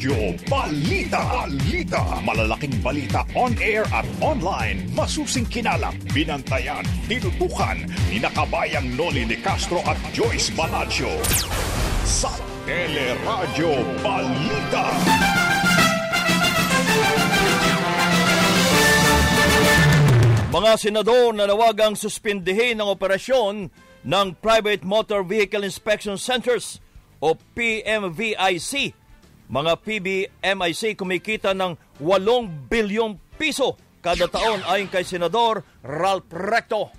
Teleradyo Balita. Balita. Malalaking balita on air at online. Masusing kinalap, binantayan, tinutukan ni nakabayang Noli de Castro at Joyce Balancho. Sa Teleradyo Balita. Mga senador na nawagang suspindihin ang operasyon ng Private Motor Vehicle Inspection Centers o PMVIC. Mga PBMIC kumikita ng 8 bilyong piso kada taon ayon kay Senador Ralph Recto.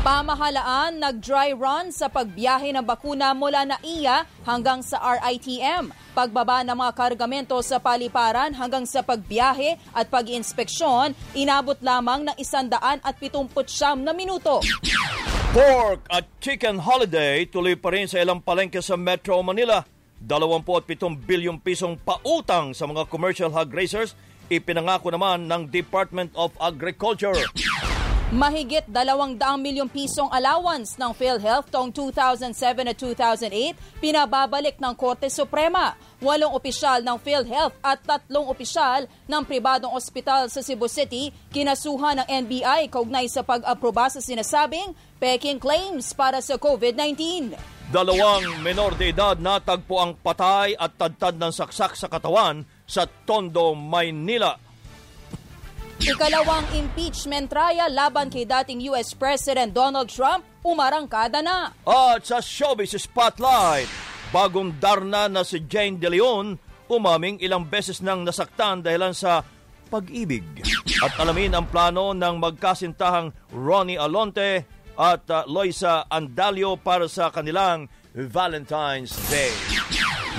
Pamahalaan nag-dry run sa pagbiyahe ng bakuna mula na iya hanggang sa RITM. Pagbaba ng mga kargamento sa paliparan hanggang sa pagbiyahe at pag-inspeksyon, inabot lamang ng 179 na minuto. Pork at chicken holiday tuloy pa rin sa ilang palengke sa Metro Manila. 27 bilyong pisong pautang sa mga commercial hog raisers ipinangako naman ng Department of Agriculture. Mahigit 200 milyong pisong allowance ng PhilHealth taong 2007 at 2008 pinababalik ng Korte Suprema. Walong opisyal ng PhilHealth at tatlong opisyal ng pribadong ospital sa Cebu City kinasuhan ng NBI kaugnay sa pag-aproba sa sinasabing peking claims para sa COVID-19. Dalawang menor de edad natagpo ang patay at tadtad ng saksak sa katawan sa Tondo, Maynila. Ikalawang impeachment trial laban kay dating US President Donald Trump umarangkada na. At sa showbiz spotlight, bagong darna na si Jane De Leon umaming ilang beses nang nasaktan dahilan sa pag-ibig. At alamin ang plano ng magkasintahang Ronnie Alonte at uh, Loisa Andalio para sa kanilang Valentine's Day.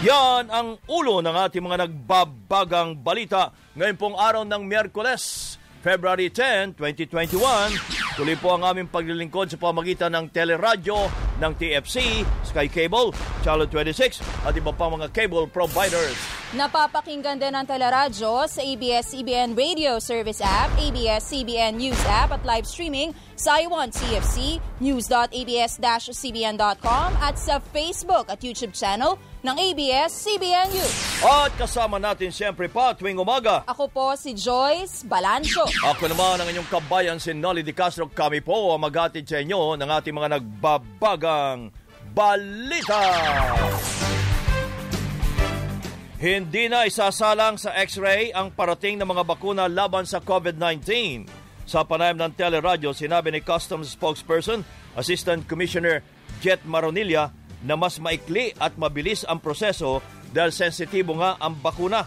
Yan ang ulo ng ating mga nagbabagang balita ngayon pong araw ng Miyerkules, February 10, 2021. Tuloy po ang aming paglilingkod sa pamagitan ng teleradyo ng TFC, Sky Cable, Channel 26 at iba pang mga cable providers. Napapakinggan din ang teleradyo sa ABS-CBN Radio Service App, ABS-CBN News App at live streaming sa iWant TFC, news.abs-cbn.com at sa Facebook at YouTube channel ng ABS-CBN News. At kasama natin siyempre pa tuwing umaga. Ako po si Joyce Balancho. Ako naman ang inyong kabayan si Nolly Di Castro. Kami po ang magatid sa inyo ng ating mga nagbabagang balita. Hindi na isasalang sa X-ray ang parating ng mga bakuna laban sa COVID-19. Sa panayam ng teleradyo, sinabi ni Customs spokesperson, Assistant Commissioner Jet Maronilla, na mas maikli at mabilis ang proseso dahil sensitibo nga ang bakuna.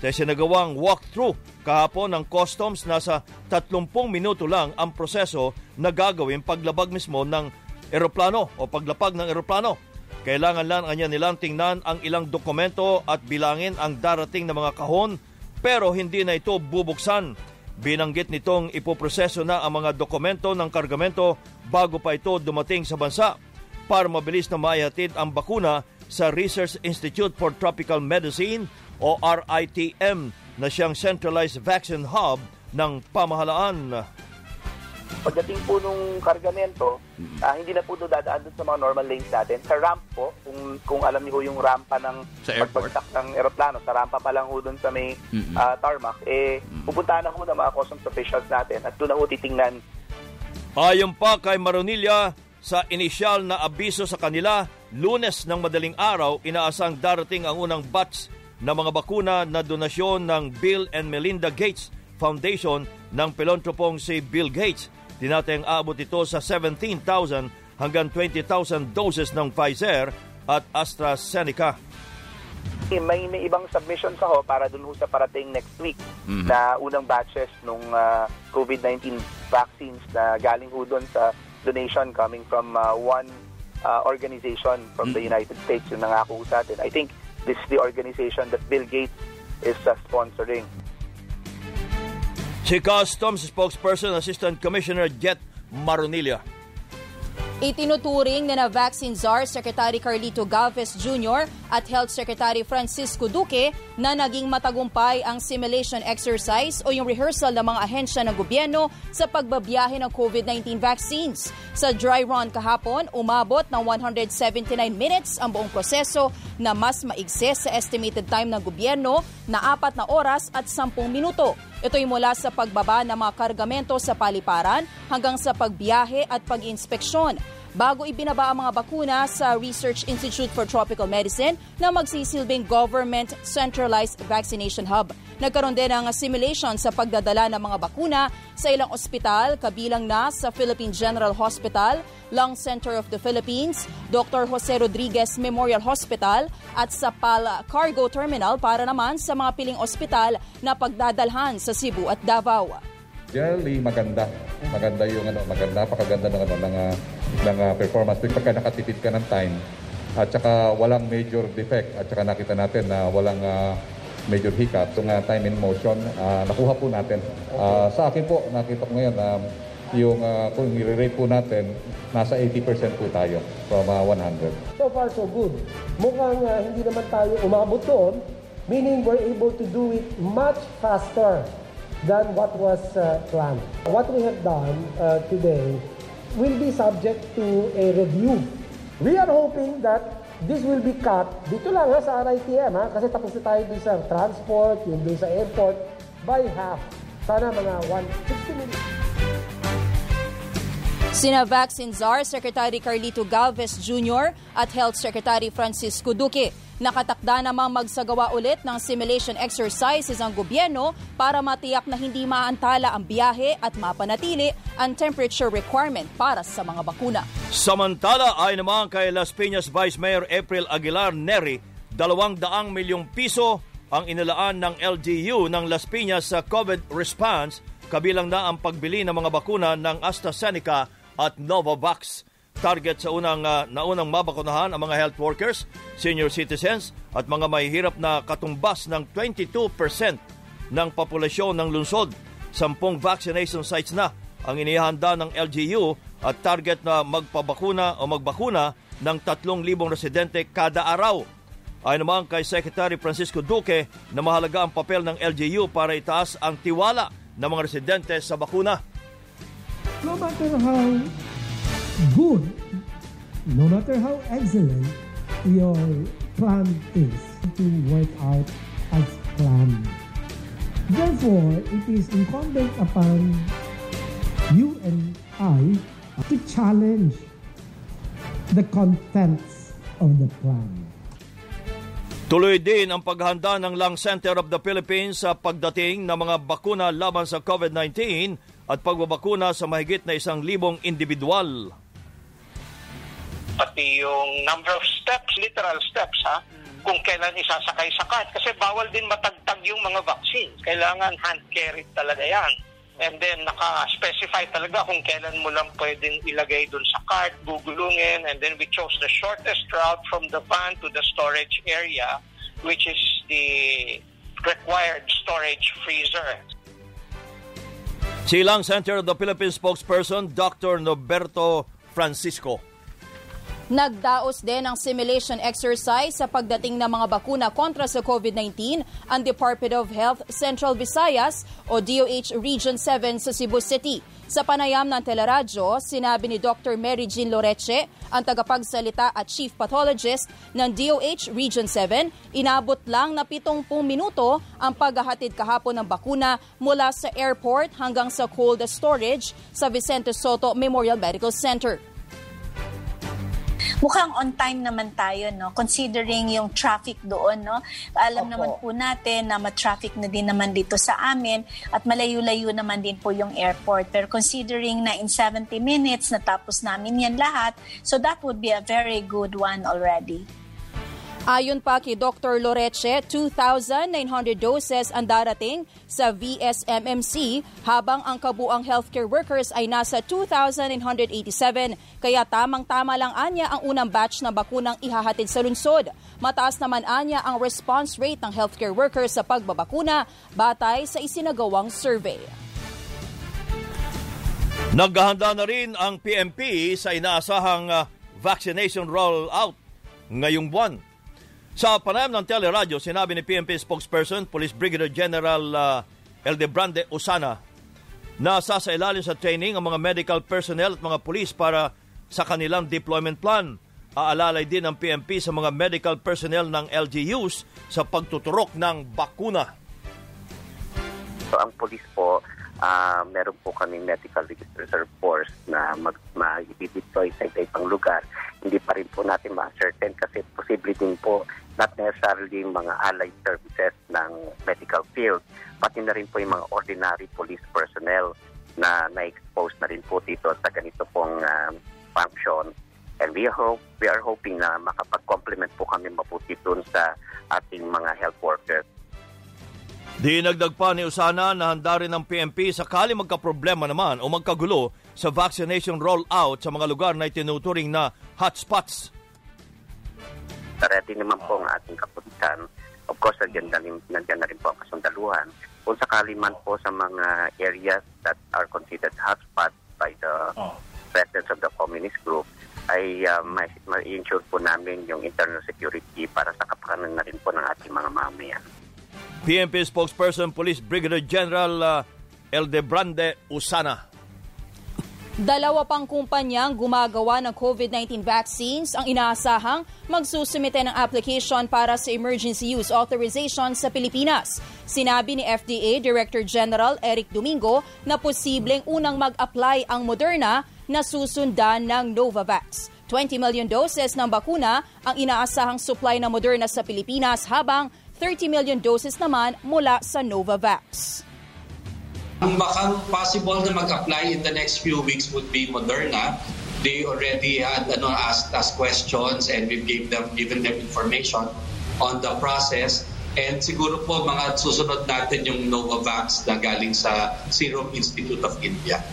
Sa sinagawang walkthrough kahapon ng customs, nasa 30 minuto lang ang proseso na gagawin paglabag mismo ng eroplano o paglapag ng eroplano. Kailangan lang anya nilang tingnan ang ilang dokumento at bilangin ang darating na mga kahon pero hindi na ito bubuksan. Binanggit nitong ipoproseso na ang mga dokumento ng kargamento bago pa ito dumating sa bansa para mabilis na maihatid ang bakuna sa Research Institute for Tropical Medicine o RITM na siyang centralized vaccine hub ng pamahalaan. Pagdating po nung kargamento, ah, hindi na po doon dadaan doon sa mga normal lanes natin. Sa ramp po, kung, kung alam niyo ho yung rampa ng Sa airport? pagbagsak ng eroplano, sa rampa pa lang ho doon sa may ah, tarmac, eh, pupuntahan na ho ng mga customs officials natin at doon na ho titingnan Ayon pa kay Maronilla, sa inisyal na abiso sa kanila, lunes ng madaling araw, inaasang darating ang unang batch ng mga bakuna na donasyon ng Bill and Melinda Gates Foundation ng pilantropong si Bill Gates. Tinatayang aabot ito sa 17,000 hanggang 20,000 doses ng Pfizer at AstraZeneca. Eh, may, may ibang submission sa ho para dun ho sa parating next week na unang batches nung ah, COVID-19 vaccines na galing ho dun sa donation coming from ah, one ah, organization from the United States yung nangako sa atin. I think this is the organization that Bill Gates is ah, sponsoring. Si Customs spokesperson Assistant Commissioner Jet Maronilla. Itinuturing ni na Vaccine Czar Secretary Carlito Galvez Jr. at Health Secretary Francisco Duque na naging matagumpay ang simulation exercise o yung rehearsal ng mga ahensya ng gobyerno sa pagbabiyahe ng COVID-19 vaccines. Sa dry run kahapon, umabot ng 179 minutes ang buong proseso na mas maigse sa estimated time ng gobyerno na 4 na oras at 10 minuto. Ito'y mula sa pagbaba ng mga kargamento sa paliparan hanggang sa pagbiyahe at pag-inspeksyon bago ibinaba ang mga bakuna sa Research Institute for Tropical Medicine na magsisilbing government centralized vaccination hub. Nagkaroon din ng simulation sa pagdadala ng mga bakuna sa ilang ospital kabilang na sa Philippine General Hospital, Lung Center of the Philippines, Dr. Jose Rodriguez Memorial Hospital at sa PAL Cargo Terminal para naman sa mga piling ospital na pagdadalhan sa Cebu at Davao. Generally maganda. Maganda yung ano, maganda, napakaganda ng ano ng uh, ng uh, performance pagka nakatipid ka ng time at saka walang major defect at saka nakita natin na walang uh, major hiccup. Itong uh, time in motion, uh, nakuha po natin. Uh, sa akin po, nakita ko ngayon, um, yung uh, kung i-rate po natin, nasa 80% po tayo from uh, 100. So far, so good. Mukhang uh, hindi naman tayo umabot doon, meaning we're able to do it much faster than what was uh, planned. What we have done uh, today will be subject to a review. We are hoping that this will be cut dito lang ha, sa RITM ha, kasi tapos na tayo dun sa transport, yung dun sa airport, by half. Sana mga 160 minutes. Sina Vaccine Czar Secretary Carlito Galvez Jr. at Health Secretary Francisco Duque. Nakatakda namang magsagawa ulit ng simulation exercises ang gobyerno para matiyak na hindi maantala ang biyahe at mapanatili ang temperature requirement para sa mga bakuna. Samantala ay naman kay Las Piñas Vice Mayor April Aguilar Neri, 200 milyong piso ang inilaan ng LGU ng Las Piñas sa COVID response kabilang na ang pagbili ng mga bakuna ng AstraZeneca at Novavax. Target sa unang uh, naunang mabakunahan ang mga health workers, senior citizens at mga mahihirap na katumbas ng 22% ng populasyon ng lungsod. Sampung vaccination sites na ang inihanda ng LGU at target na magpabakuna o magbakuna ng 3,000 residente kada araw. Ay naman kay Secretary Francisco Duque na mahalaga ang papel ng LGU para itaas ang tiwala ng mga residente sa bakuna. No matter how good, no matter how excellent your plan is to work out as planned. Therefore, it is incumbent upon you and I to challenge the contents of the plan. Tuloy din ang paghanda ng Lung Center of the Philippines sa pagdating ng mga bakuna laban sa COVID-19 at pagbabakuna sa mahigit na isang libong individual pati yung number of steps, literal steps ha, kung kailan isasakay sa cart. Kasi bawal din matagtag yung mga vaccines. Kailangan hand carried talaga yan. And then naka-specify talaga kung kailan mo lang pwedeng ilagay dun sa cart, gugulungin, and then we chose the shortest route from the van to the storage area, which is the required storage freezer. Silang Center of the Philippines spokesperson Dr. Noberto Francisco. Nagdaos din ang simulation exercise sa pagdating ng mga bakuna kontra sa COVID-19 ang Department of Health Central Visayas o DOH Region 7 sa Cebu City. Sa panayam ng teleradyo, sinabi ni Dr. Mary Jean Loreche, ang tagapagsalita at chief pathologist ng DOH Region 7, inabot lang na 70 minuto ang paghahatid kahapon ng bakuna mula sa airport hanggang sa cold storage sa Vicente Soto Memorial Medical Center mukhang on time naman tayo, no? Considering yung traffic doon, no? Alam Opo. naman po natin na ma-traffic na din naman dito sa amin at malayo-layo naman din po yung airport. Pero considering na in 70 minutes natapos namin yan lahat, so that would be a very good one already. Ayon pa kay Dr. Loreche, 2,900 doses ang darating sa VSMMC habang ang kabuang healthcare workers ay nasa 2,987 kaya tamang-tama lang anya ang unang batch na bakunang ihahatid sa lungsod. Mataas naman anya ang response rate ng healthcare workers sa pagbabakuna batay sa isinagawang survey. Naghahanda na rin ang PMP sa inaasahang uh, vaccination rollout ngayong buwan. Sa panayam ng teleradyo, sinabi ni PMP spokesperson, Police Brigadier General uh, Eldebrande Usana, na sasailalim sa training ang mga medical personnel at mga pulis para sa kanilang deployment plan. Aalalay din ang PMP sa mga medical personnel ng LGUs sa pagtuturok ng bakuna. So ang pulis po, uh, meron po kami medical register force na mag, mag-deploy sa ibang lugar. Hindi pa rin po natin ma-certain kasi posible din po not necessarily mga allied services ng medical field, pati na rin po yung mga ordinary police personnel na na-expose na rin po dito sa ganito pong uh, function. And we hope we are hoping na makapag-complement po kami mabuti dun sa ating mga health workers Dinagdag pa ni Usana na handa rin ng PMP sakali magkaproblema naman o magkagulo sa vaccination rollout sa mga lugar na itinuturing na hotspots. Ready naman po ang ating kapulisan. Of course, nandiyan na rin, nandiyan na rin po ang kasundaluhan. Kung sakali man po sa mga areas that are considered hotspots by the presence of the communist group, ay uh, ma-ensure po namin yung internal security para sa kapakanan na rin po ng ating mga mamayan. PNP spokesperson Police Brigadier General uh, Eldebrande Usana. Dalawa pang kumpanyang gumagawa ng COVID-19 vaccines ang inaasahang magsusumite ng application para sa emergency use authorization sa Pilipinas. Sinabi ni FDA Director General Eric Domingo na posibleng unang mag-apply ang Moderna na susundan ng Novavax. 20 million doses ng bakuna ang inaasahang supply ng Moderna sa Pilipinas habang 30 million doses naman mula sa Novavax. Ang baka possible na mag-apply in the next few weeks would be Moderna. They already had ano, asked us questions and we gave them, given them information on the process. And siguro po mga susunod natin yung Novavax na galing sa Serum Institute of India.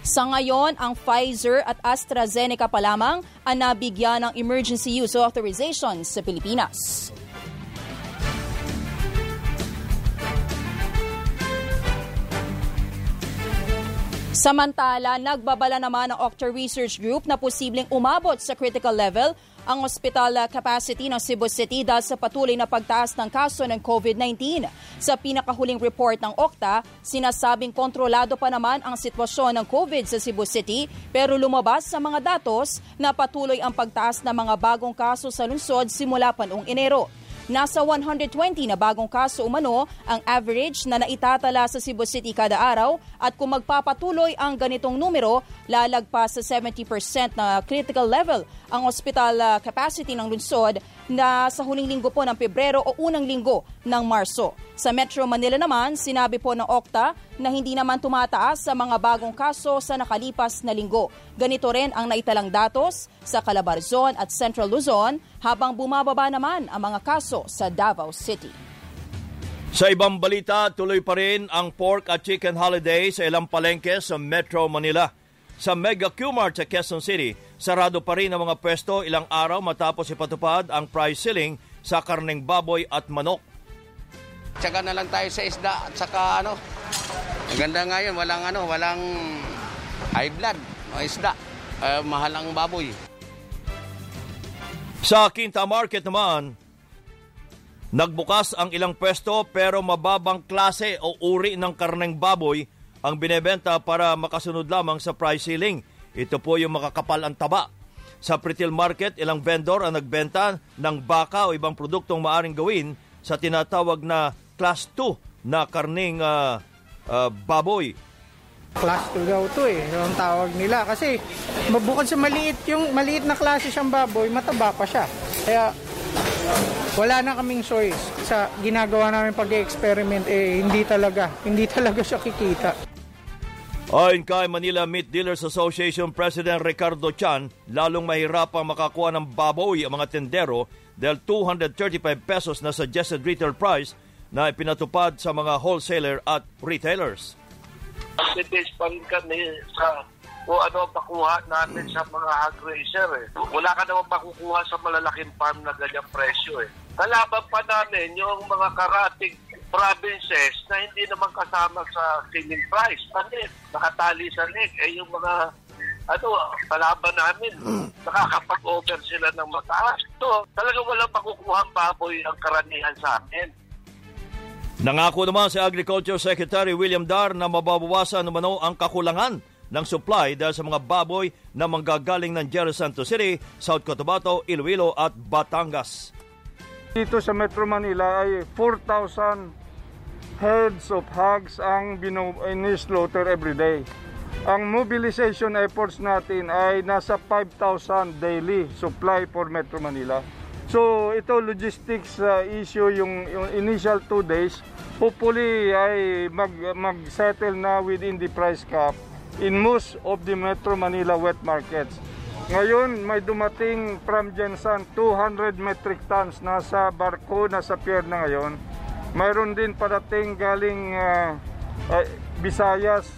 Sa ngayon, ang Pfizer at AstraZeneca pa lamang ang nabigyan ng emergency use authorization sa Pilipinas. Samantala, nagbabala naman ang Octa Research Group na posibleng umabot sa critical level ang hospital capacity ng Cebu City dahil sa patuloy na pagtaas ng kaso ng COVID-19. Sa pinakahuling report ng Octa, sinasabing kontrolado pa naman ang sitwasyon ng COVID sa Cebu City pero lumabas sa mga datos na patuloy ang pagtaas ng mga bagong kaso sa lungsod simula pa noong Enero. Nasa 120 na bagong kaso umano ang average na naitatala sa Cebu City kada araw at kung magpapatuloy ang ganitong numero, lalagpas sa 70% na critical level ang hospital ah, capacity ng lungsod na sa huling linggo po ng Pebrero o unang linggo ng Marso. Sa Metro Manila naman, sinabi po ng Okta na hindi naman tumataas sa mga bagong kaso sa nakalipas na linggo. Ganito rin ang naitalang datos sa Calabarzon at Central Luzon habang bumababa naman ang mga kaso sa Davao City. Sa ibang balita, tuloy pa rin ang pork at chicken holiday sa ilang palengke sa Metro Manila. Sa Mega Q-Mart sa Quezon City, sarado pa rin ang mga pwesto ilang araw matapos ipatupad ang price ceiling sa karneng baboy at manok. Tsaka na lang tayo sa isda at saka ano, ganda ngayon, walang ano, walang high blood, mga isda, uh, mahal ang baboy. Sa Quinta Market naman, nagbukas ang ilang pwesto pero mababang klase o uri ng karneng baboy ang binebenta para makasunod lamang sa price ceiling. Ito po yung makakapal ang taba. Sa retail market, ilang vendor ang nagbenta ng baka o ibang produktong maaring gawin sa tinatawag na Class 2 na karning uh, uh, baboy. Class 2 daw to eh, yung tawag nila. Kasi bukod sa maliit, yung maliit na klase siyang baboy, mataba pa siya. Kaya wala na kaming choice sa ginagawa namin pag-experiment eh hindi talaga hindi talaga siya kikita. Ayon kay Manila Meat Dealers Association President Ricardo Chan, lalong mahirapang makakuha ng baboy ang mga tendero dahil 235 pesos na suggested retail price na ipinatupad sa mga wholesaler at retailers. Based pa rin kami sa kung ano ang makuha natin sa mga hog racer. Eh. Wala ka naman makukuha sa malalaking farm na ganyang presyo. Eh. Kalaban pa namin yung mga karating provinces na hindi naman kasama sa ceiling price. Kasi nakatali sa leg. Eh yung mga ano, kalaban namin, nakakapag-over sila ng mataas. So, talaga walang makukuhang baboy ang karanihan sa amin. Nangako naman si Agriculture Secretary William Dar na mababawasan umano ang kakulangan ng supply dahil sa mga baboy na manggagaling ng Jerry Santos City, South Cotabato, Iloilo at Batangas. Dito sa Metro Manila ay 4,000 heads of hogs ang ini-slaughter every day. Ang mobilization efforts natin ay nasa 5,000 daily supply for Metro Manila. So ito logistics uh, issue yung, yung initial two days. Hopefully ay mag, mag-settle na within the price cap in most of the Metro Manila wet markets. Ngayon may dumating from Jensan 200 metric tons nasa barko, nasa pier na ngayon. Mayroon din parating galing uh, uh, Visayas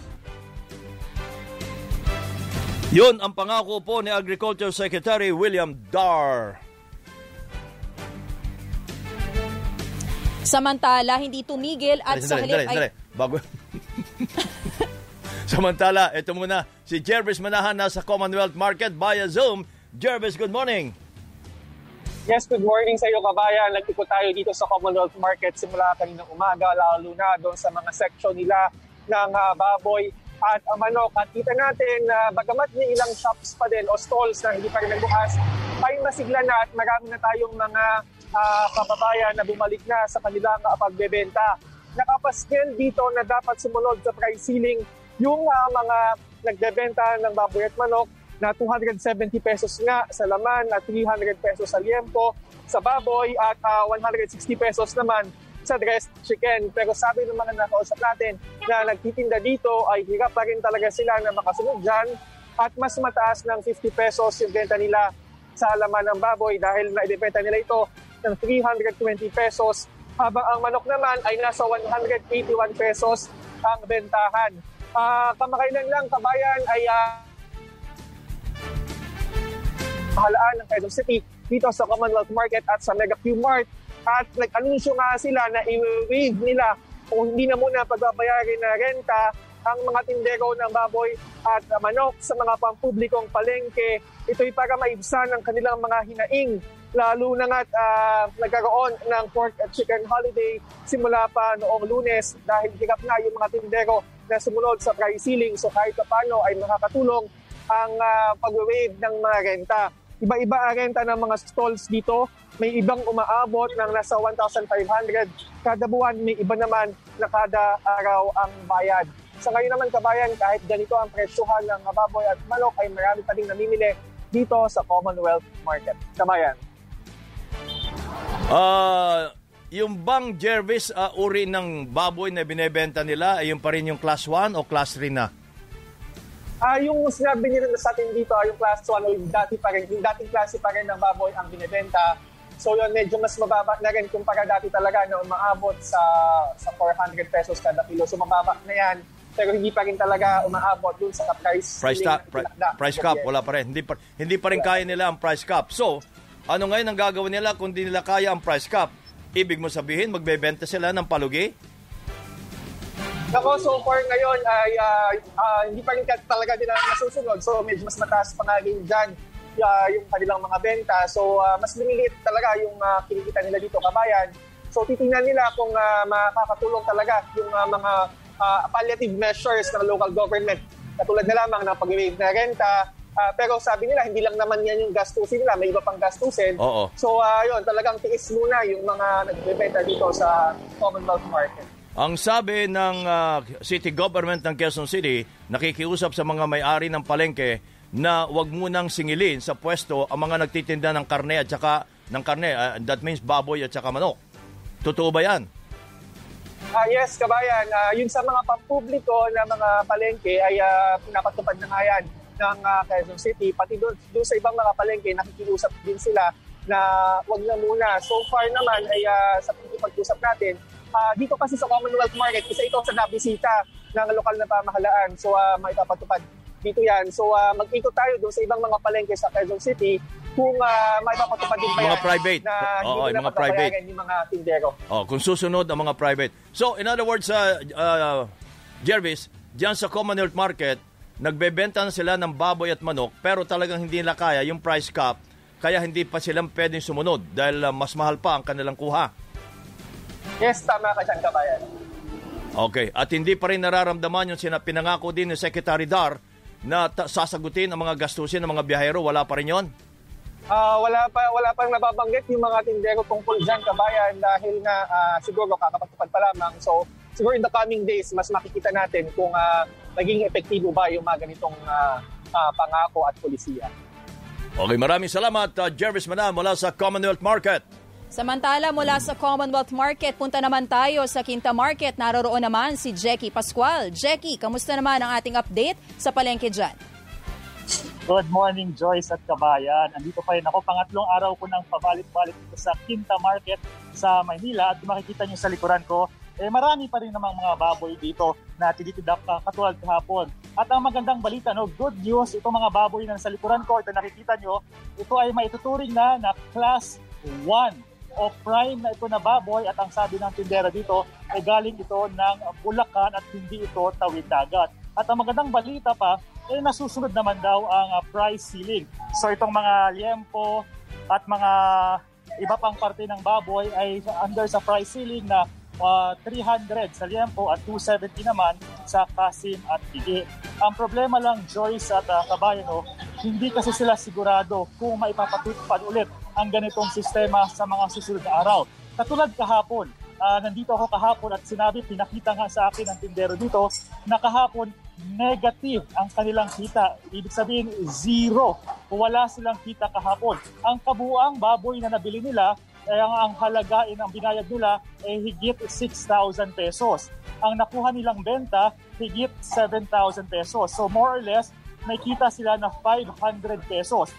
yun ang pangako po ni Agriculture Secretary William Dar. Samantala, hindi tumigil at Dali, sa halip ay... dali. Bago. Samantala, ito muna, si Jervis Manahan nasa Commonwealth Market via Zoom. Jervis, good morning. Yes, good morning sa iyo kabayan. Nagtiko tayo dito sa Commonwealth Market simula kaninang umaga, lalo na doon sa mga section nila ng uh, baboy at uh, manok. At kita natin na uh, bagamat may ilang shops pa din o stalls na hindi pa rin nagbukas, ay masigla na at marami na tayong mga uh, kababayan na bumalik na sa kanilang uh, pagbebenta. Nakapaskin dito na dapat sumunod sa price ceiling yung uh, mga nagbebenta ng baboy at manok na 270 pesos nga sa laman at 300 pesos sa liempo sa baboy at uh, 160 pesos naman sa dressed chicken. Pero sabi ng mga nakausap natin na nagtitinda dito ay hirap pa rin talaga sila na makasunod dyan at mas mataas ng 50 pesos yung benta nila sa laman ng baboy dahil naibibenta nila ito ng 320 pesos habang ang manok naman ay nasa 181 pesos ang bentahan. Uh, kamakailan lang kabayan ay uh, pahalaan ng Quezon City dito sa Commonwealth Market at sa Mega Q Mart at nag-anunsyo nga sila na i-waive nila kung hindi na muna pagbabayarin na renta ang mga tindero ng baboy at manok sa mga pampublikong palengke. Ito'y para maibsan ang kanilang mga hinaing lalo na nga uh, nagkaroon ng pork at chicken holiday simula pa noong lunes dahil hirap na yung mga tindero na sumunod sa price ceiling. So kahit paano ay makakatulong ang uh, pag-waive ng mga renta. Iba-iba ang renta ng mga stalls dito may ibang umaabot ng nasa 1,500 kada buwan, may iba naman na kada araw ang bayad. Sa ngayon naman kabayan, kahit ganito ang presyohan ng baboy at manok ay marami pa rin namimili dito sa Commonwealth Market. Kabayan. Uh, yung bang Jervis uh, uri ng baboy na binebenta nila ay yung pa rin yung class 1 o class 3 na? Uh, yung sinabi nila sa atin dito ay yung class 1 o yung dati pa rin, yung dating klase pa rin ng baboy ang binebenta So yun, medyo mas mababa na rin kumpara dati talaga na umaabot sa sa 400 pesos kada kilo. So mababa na yan. Pero hindi pa rin talaga umaabot dun sa price price, ta- pri- price cap wala pa rin. Hindi pa, hindi pa rin kaya nila ang price cap. So, ano ngayon ang gagawin nila kung hindi nila kaya ang price cap? Ibig mo sabihin, magbebenta sila ng palugi? Ako, so far ngayon ay uh, uh, hindi pa rin talaga nila nasusunod. So medyo mas mataas pa nga rin dyan uh, yung kanilang mga benta. So uh, mas lumiliit talaga yung uh, kinikita nila dito kabayan. So titingnan nila kung uh, makakatulong talaga yung uh, mga uh, palliative measures ng local government. Katulad na lamang ng pag-waive na renta, Uh, pero sabi nila, hindi lang naman yan yung gastusin nila, may iba pang gastusin. Oo. So, uh, yun, talagang tiis muna yung mga nagbebenta dito sa Commonwealth Market. Ang sabi ng uh, city government ng Quezon City, nakikiusap sa mga may-ari ng palengke na wag munang singilin sa pwesto ang mga nagtitinda ng karne at saka ng karne, uh, that means baboy at saka manok. Totoo ba yan? Uh, yes, kabayan. Uh, yun sa mga pampubliko na mga palengke ay uh, pinapatupad na nga yan ng uh, Quezon City. Pati doon, doon sa ibang mga palengke, nakikiusap din sila na wag na muna. So far naman ay uh, sa pag-usap natin, uh, dito kasi sa Commonwealth Market, isa ito sa nabisita ng lokal na pamahalaan. So uh, maipapatupad dito yan. So uh, mag-ikot tayo doon sa ibang mga palengke sa Quezon City kung uh, may papatupad din pa Mga yan private. na hindi Oo, nila mga private. yung mga tindero. Oh, kung susunod ang mga private. So, in other words, uh, uh, Jervis, diyan sa Commonwealth Market, nagbebenta na sila ng baboy at manok, pero talagang hindi nila kaya yung price cap, kaya hindi pa silang pwedeng sumunod dahil mas mahal pa ang kanilang kuha. Yes, tama ka dyan, kabayan. Okay, at hindi pa rin nararamdaman yung pinangako din ni Secretary Dar na ta- sasagutin ang mga gastusin ng mga biyahero, wala pa rin yon. Ah, wala pa wala pang nababanggit yung mga tindero tungkol diyan kabayan dahil nga ah, siguro kakapagtupad pa lamang. So siguro in the coming days mas makikita natin kung ah, naging epektibo ba yung mga ganitong ah, ah, pangako at polisiya. Okay, maraming salamat, uh, Jervis Manam mula sa Commonwealth Market. Samantala mula sa Commonwealth Market, punta naman tayo sa Quinta Market. Naroroon naman si Jackie Pascual. Jackie, kamusta naman ang ating update sa palengke dyan? Good morning, Joyce at Kabayan. Andito pa rin ako. Pangatlong araw ko nang pabalik-balik sa Quinta Market sa Maynila. At makikita nyo sa likuran ko, eh marami pa rin namang mga baboy dito na tinitidap ka katulad kahapon. At ang magandang balita, no, good news, itong mga baboy na sa likuran ko, ito nakikita nyo, ito ay maituturing na na class 1 o prime na ito na baboy at ang sabi ng tindera dito ay galing ito ng Bulacan at hindi ito tawid dagat. At ang magandang balita pa, eh nasusunod naman daw ang uh, price ceiling. So itong mga liempo at mga iba pang parte ng baboy ay under sa price ceiling na uh, 300 sa liempo at 270 naman sa kasim at pigi. Ang problema lang Joyce at uh, kabayan no, hindi kasi sila sigurado kung maipapatupad ulit ang ganitong sistema sa mga susunod na araw. Katulad kahapon, uh, nandito ako kahapon at sinabi, pinakita nga sa akin ng tindero dito na kahapon negative ang kanilang kita. Ibig sabihin, zero. Wala silang kita kahapon. Ang kabuang baboy na nabili nila, ay ang, ang halagain ang binayad nila ay higit 6,000 pesos. Ang nakuha nilang benta, higit 7,000 pesos. So more or less, may kita sila na 500 pesos.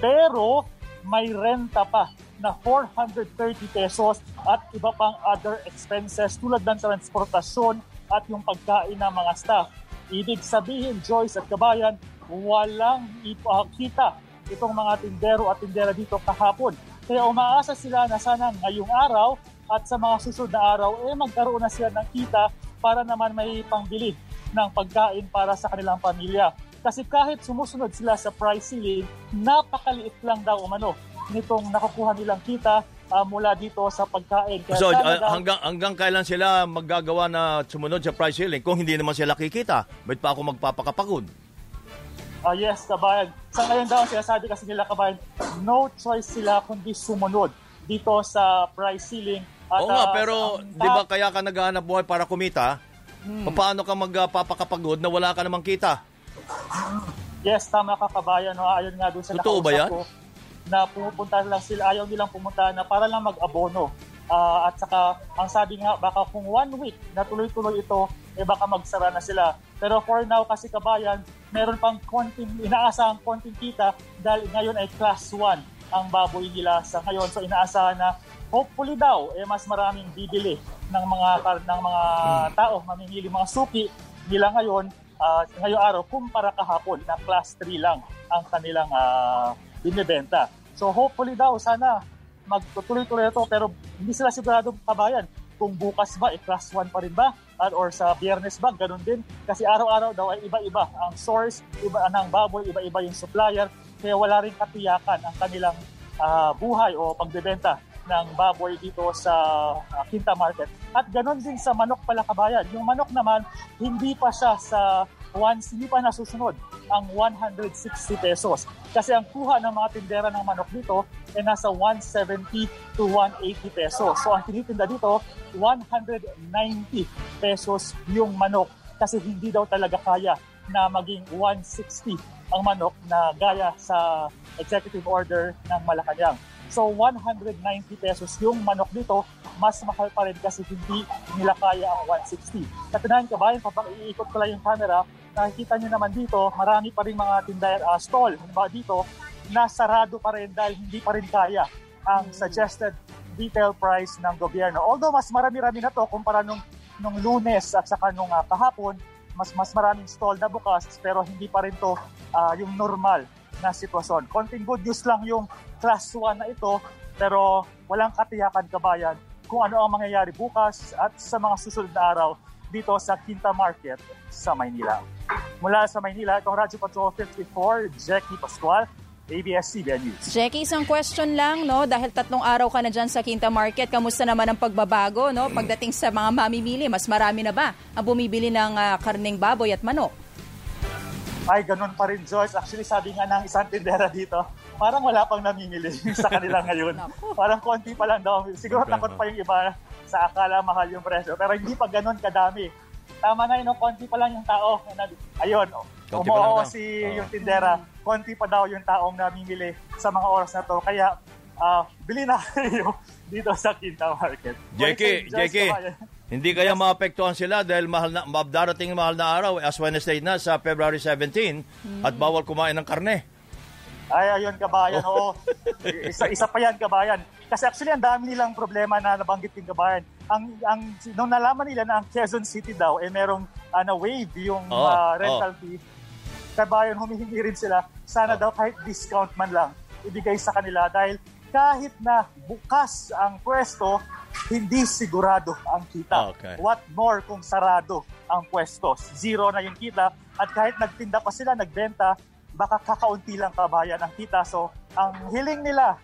Pero may renta pa na 430 pesos at iba pang other expenses tulad ng transportasyon at yung pagkain ng mga staff. Ibig sabihin, Joyce at Kabayan, walang ipakita itong mga tindero at tindera dito kahapon. Kaya umaasa sila na sana ngayong araw at sa mga susunod na araw, eh magkaroon na sila ng kita para naman may pangbili ng pagkain para sa kanilang pamilya. Kasi kahit sumusunod sila sa price ceiling, napakaliit lang daw umano nitong nakukuha nilang kita uh, mula dito sa pagkain. Kaya so, uh, hanggang, hanggang kailan sila maggagawa na sumunod sa price ceiling kung hindi naman sila kikita? Ba't pa ako magpapakapagod? Ah, yes, kabayan. Sa ngayon daw, sinasabi kasi nila kabayan, no choice sila kundi sumunod dito sa price ceiling. At, Oo nga, pero ang di ba kaya ka naghahanap buhay para kumita? Hmm. Paano ka magpapakapagod na wala ka namang kita? Yes, tama ka kabayan. No? Ayon nga doon sa Totoo ba yan? ko, na pumupunta lang sila, ayaw nilang pumunta na para lang mag-abono. Ah, at saka, ang sabi nga, baka kung one week na tuloy-tuloy ito, eh baka magsara na sila. Pero for now kasi kabayan, meron pang konting, inaasahang konting kita dahil ngayon ay class 1 ang baboy nila sa ngayon. So inaasahan na hopefully daw, eh mas maraming bibili ng mga ng mga tao, mamimili mga suki nila ngayon uh, ngayong araw kumpara kahapon na class 3 lang ang kanilang uh, binibenta. So hopefully daw sana magtutuloy-tuloy ito pero hindi sila sigurado kabayan kung bukas ba, eh, class 1 pa rin ba? At, or sa biyernes ba, ganun din. Kasi araw-araw daw ay iba-iba ang source, iba ng baboy, iba-iba yung supplier. Kaya wala rin katiyakan ang kanilang ah, buhay o pagbebenta ng baboy dito sa ah, Quinta Market. At ganun din sa manok pala kabayan. Yung manok naman, hindi pa siya sa once, hindi pa nasusunod ang 160 pesos. Kasi ang kuha ng mga tindera ng manok dito ay nasa 170 to 180 pesos. So ang tinitinda dito, 190 pesos yung manok kasi hindi daw talaga kaya na maging 160 ang manok na gaya sa executive order ng Malacanang. So 190 pesos yung manok dito, mas mahal pa rin kasi hindi nila kaya ang 160. Katunayan kabayan, kapag iikot ko lang yung camera, nakikita nyo naman dito, marami pa rin mga tindahan, uh, stall, halimbawa dito, na sarado pa rin dahil hindi pa rin kaya ang suggested retail price ng gobyerno. Although mas marami-rami na to kumpara nung, nung lunes at saka nung uh, kahapon, mas mas maraming stall na bukas pero hindi pa rin to uh, yung normal na sitwasyon. Konting good news lang yung class 1 na ito pero walang katiyakan kabayan kung ano ang mangyayari bukas at sa mga susunod na araw dito sa Quinta Market sa Maynila. Mula sa Maynila, itong Radyo Patrol 54, Jackie Pascual, ABS-CBN News. Jackie, isang question lang, no? Dahil tatlong araw ka na dyan sa Quinta Market, kamusta naman ang pagbabago, no? Pagdating sa mga mamimili, mas marami na ba ang bumibili ng uh, karning baboy at manok? Ay, ganun pa rin, Joyce. Actually, sabi nga ng isang tindera dito, parang wala pang namimili sa kanila ngayon. parang konti pa lang daw. Siguro takot pa yung iba sa akala mahal yung presyo. Pero hindi pa ganun kadami. Tama na yun, no? konti pa lang yung tao. Ayun, umuo si oh. yung tindera. Konti pa daw yung taong namimili sa mga oras na to. Kaya, uh, bili na kayo dito sa Quinta Market. Jackie, Jackie, hindi kaya maapektuhan sila dahil mahal na, darating mahal na araw as Wednesday na sa February 17 hmm. at bawal kumain ng karne. Ay, ayun kabayan, oo. isa, isa pa yan kabayan. Kasi actually, ang dami nilang problema na nabanggit yung kabayan. Ang, ang, nung nalaman nila na ang Quezon City daw, eh merong ano, wave yung oh, uh, rental oh. fee, kabayan, humihingi rin sila, sana oh. daw kahit discount man lang ibigay sa kanila dahil kahit na bukas ang pwesto, hindi sigurado ang kita. Okay. What more kung sarado ang pwesto? Zero na yung kita at kahit nagtinda pa sila, nagbenta, baka kakaunti lang kabayan ang kita. So, ang hiling nila,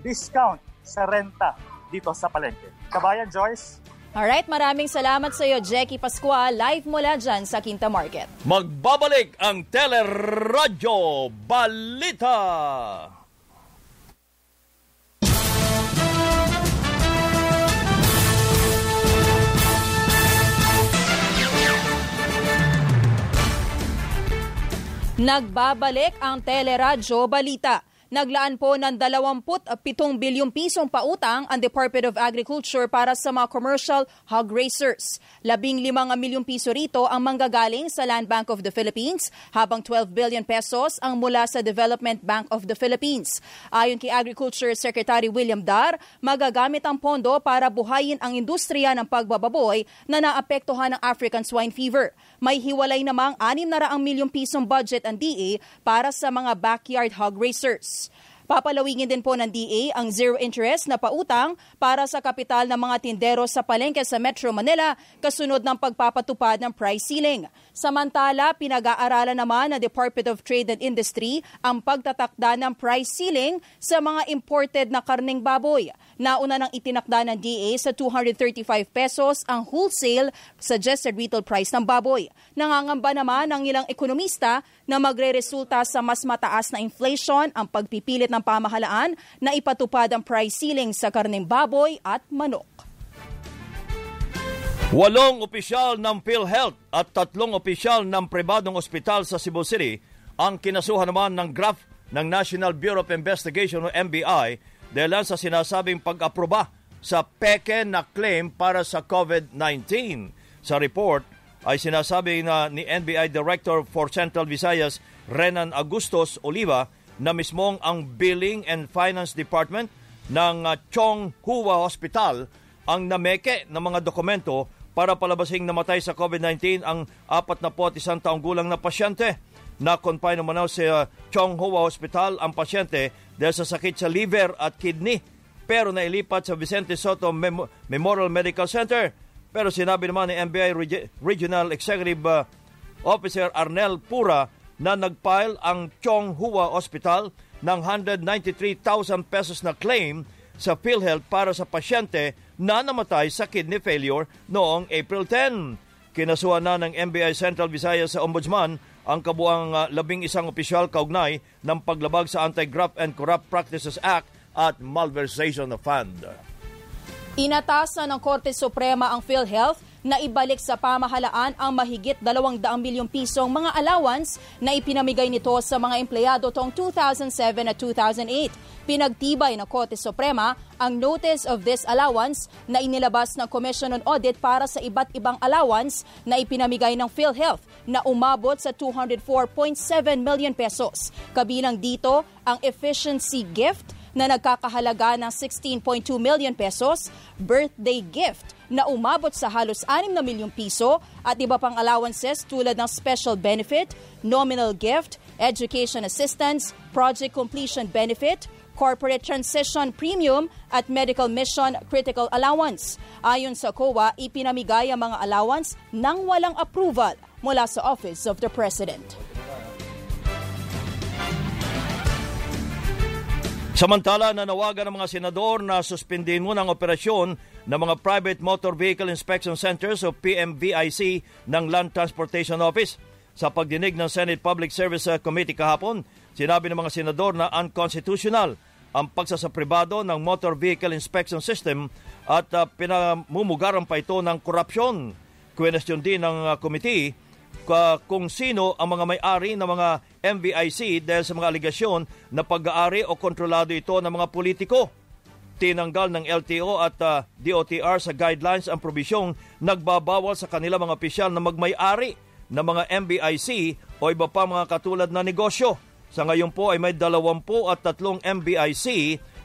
discount sa renta dito sa palengke. Kabayan, Joyce? Alright, maraming salamat sa iyo, Jackie Pascual, live mula dyan sa Quinta Market. Magbabalik ang Teleradyo Balita! Nagbabalik ang Teleradyo Balita. Naglaan po ng 27 bilyong pisong pautang ang Department of Agriculture para sa mga commercial hog racers. Labing limang milyong piso rito ang manggagaling sa Land Bank of the Philippines, habang 12 billion pesos ang mula sa Development Bank of the Philippines. Ayon kay Agriculture Secretary William Dar, magagamit ang pondo para buhayin ang industriya ng pagbababoy na naapektuhan ng African swine fever. May hiwalay namang 600 milyong pisong budget ang DA para sa mga backyard hog racers. Papalawigin din po ng DA ang zero interest na pautang para sa kapital ng mga tindero sa palengke sa Metro Manila kasunod ng pagpapatupad ng price ceiling. Samantala, pinag-aaralan naman ng Department of Trade and Industry ang pagtatakda ng price ceiling sa mga imported na karning baboy. Nauna nang itinakda ng DA sa 235 pesos ang wholesale suggested retail price ng baboy. Nangangamba naman ng ilang ekonomista na magre-resulta sa mas mataas na inflation ang pagpipilit ng pamahalaan na ipatupad ang price ceiling sa karneng baboy at manok. Walong opisyal ng PhilHealth at tatlong opisyal ng pribadong ospital sa Cebu City ang kinasuhan naman ng graph ng National Bureau of Investigation o NBI dahil sa sinasabing pag-aproba sa peke na claim para sa COVID-19. Sa report, ay sinasabi na ni NBI Director for Central Visayas, Renan Agustos Oliva, na mismong ang Billing and Finance Department ng uh, Chong Hua Hospital ang nameke ng mga dokumento para palabasing namatay sa COVID-19 ang 41 taong gulang na pasyente. Na-confine naman sa uh, Chong Hua Hospital ang pasyente dahil sa sakit sa liver at kidney pero nailipat sa Vicente Soto Mem- Memorial Medical Center pero sinabi naman ni NBI Regional Executive uh, Officer Arnel Pura na nagfile ang Chong Hua Hospital ng 193,000 pesos na claim sa PhilHealth para sa pasyente na namatay sa kidney failure noong April 10. Kinasuhan na ng NBI Central Visayas sa Ombudsman ang kabuang uh, labing isang opisyal kaugnay ng paglabag sa Anti-Graft and Corrupt Practices Act at Malversation Fund. Inatasan ng Korte Suprema ang PhilHealth na ibalik sa pamahalaan ang mahigit 200 milyong pisong mga allowance na ipinamigay nito sa mga empleyado tong 2007 at 2008. Pinagtibay ng Korte Suprema ang notice of this allowance na inilabas ng Commission on Audit para sa iba't ibang allowance na ipinamigay ng PhilHealth na umabot sa 204.7 million pesos. Kabilang dito ang efficiency gift na nagkakahalaga ng 16.2 million pesos, birthday gift na umabot sa halos 6 na milyong piso at iba pang allowances tulad ng special benefit, nominal gift, education assistance, project completion benefit, corporate transition premium at medical mission critical allowance. Ayon sa COA, ipinamigay ang mga allowance nang walang approval mula sa Office of the President. Samantala, nanawagan ng mga senador na suspendin muna ang operasyon ng mga Private Motor Vehicle Inspection Centers o PMVIC ng Land Transportation Office. Sa pagdinig ng Senate Public Service Committee kahapon, sinabi ng mga senador na unconstitutional ang pagsasapribado ng Motor Vehicle Inspection System at uh, pinamumugaran pa ito ng korupsyon. Question din ng uh, committee kung sino ang mga may-ari ng mga MVIC dahil sa mga aligasyon na pag-aari o kontrolado ito ng mga politiko. Tinanggal ng LTO at uh, DOTR sa guidelines ang probisyong nagbabawal sa kanila mga opisyal na magmay-ari ng mga MVIC o iba pa mga katulad na negosyo. Sa ngayon po ay may 23 MVIC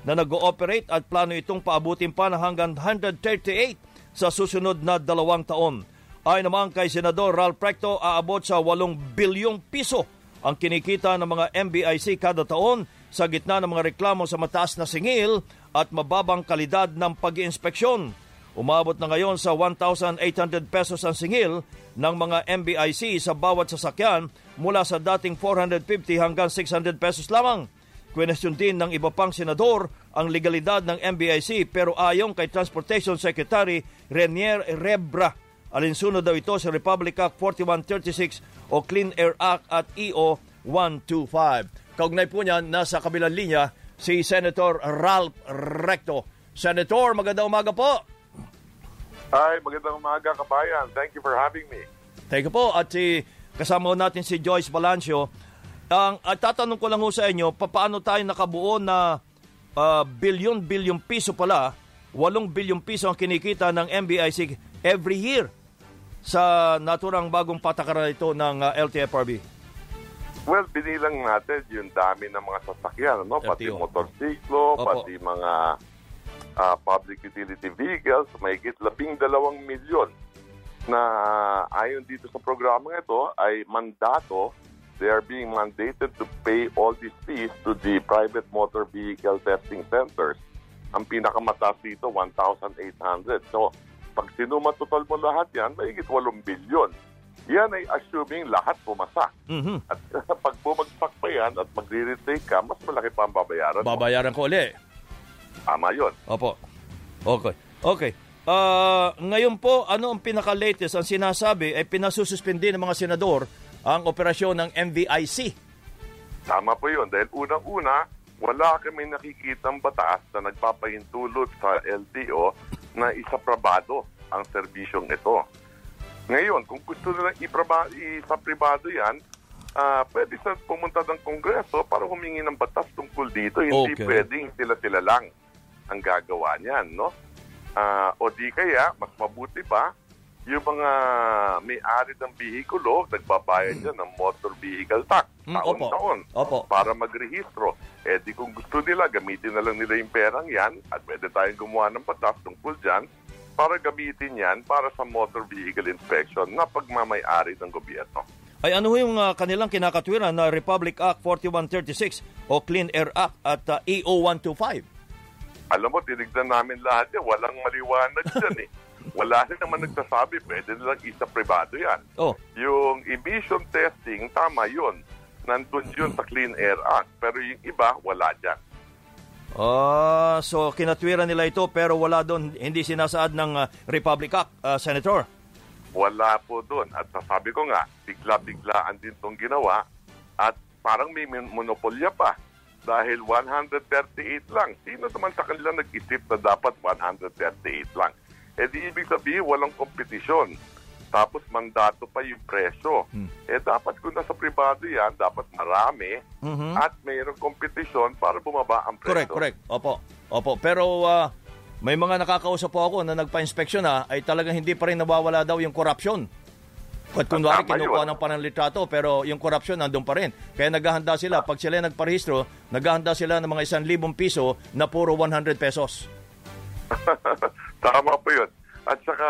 na nag-ooperate at plano itong paabutin pa na hanggang 138 sa susunod na dalawang taon. Ay naman kay Senador Ralph Precto, aabot sa 8 bilyong piso ang kinikita ng mga MBIC kada taon sa gitna ng mga reklamo sa mataas na singil at mababang kalidad ng pag-iinspeksyon. Umabot na ngayon sa 1,800 pesos ang singil ng mga MBIC sa bawat sasakyan mula sa dating 450 hanggang 600 pesos lamang. Question din ng iba pang senador ang legalidad ng MBIC pero ayon kay Transportation Secretary Renier Rebra Alinsunod daw ito sa Republic Act 4136 o Clean Air Act at EO 125. Kaugnay po niyan, nasa kabilang linya si Senator Ralph Recto. Senator, magandang umaga po. Hi, magandang umaga kabayan. Thank you for having me. Thank you po. At si, kasama natin si Joyce Balancio. Ang at tatanong ko lang ho sa inyo, paano tayo nakabuo na uh, bilyon-bilyon piso pala, 8 bilyong piso ang kinikita ng MBIC every year sa naturang bagong patakaran ito ng uh, LTFRB? Well, binilang natin yung dami ng mga sasakyan, no? pati motorsiklo, Opo. pati mga uh, public utility vehicles, mahigit labing dalawang milyon na uh, ayon dito sa programa ito ay mandato, they are being mandated to pay all these fees to the private motor vehicle testing centers. Ang pinakamataas dito, 1,800. So, pag sinumatotal mo lahat yan, mahigit 8 bilyon. Yan ay assuming lahat pumasa. Mm-hmm. At pag bumagsak pa yan at magre-retake ka, mas malaki pa ang babayaran mo. Babayaran ko uli. Tama yun. Opo. Okay. Okay. Uh, ngayon po, ano ang pinaka-latest? Ang sinasabi ay pinasususpindi ng mga senador ang operasyon ng MVIC. Tama po yun. Dahil unang-una, wala kami nakikitang batas na nagpapahintulot sa LTO na isaprabado ang serbisyong ito. Ngayon, kung gusto nilang isa pribado yan, uh, pwede sa pumunta ng Kongreso para humingi ng batas tungkol dito. Hindi okay. pwedeng sila-sila lang ang gagawa niyan, no? Uh, o di kaya, mas mabuti pa, yung mga may-ari ng bihikulo, nagbabayad yan ng motor vehicle tax mm, taon-taon opo. para magrehistro. Eh di kung gusto nila, gamitin na lang nila yung perang yan at pwede tayong gumawa ng patas tungkol dyan para gamitin yan para sa motor vehicle inspection na pagmamay-ari ng gobyerno. Ay ano yung uh, kanilang kinakatwiran na Republic Act 4136 o Clean Air Act at uh, EO 125? Alam mo, tinignan namin lahat yan. Walang maliwanag dyan eh. Wala rin naman nagsasabi, pwede nilang isa privado yan. Oh. Yung emission testing, tama yun. Nandun yun sa Clean Air Act. Pero yung iba, wala dyan. Uh, so kinatwiran nila ito pero wala doon, hindi sinasaad ng uh, Republic Act, uh, Senator? Wala po doon. At sabi ko nga, bigla-biglaan din itong ginawa at parang may monopolya pa dahil 138 lang. Sino naman sa kanila nag-isip na dapat 138 lang? Eh di ibig sabihin walang kompetisyon. Tapos mandato pa yung presyo. Hmm. Eh dapat kung nasa privado yan, dapat marami mm-hmm. at mayroong kompetisyon para bumaba ang presyo. Correct, correct. Opo. Opo. Pero uh, may mga nakakausap po ako na nagpa-inspeksyon na ay talagang hindi pa rin nawawala daw yung korupsyon. At kunwari kinukuha ng pananlitrato pero yung korupsyon nandun pa rin. Kaya naghahanda sila, pag sila nagparehistro, naghahanda sila ng mga isang libong piso na puro 100 pesos. Tama po yun. At saka,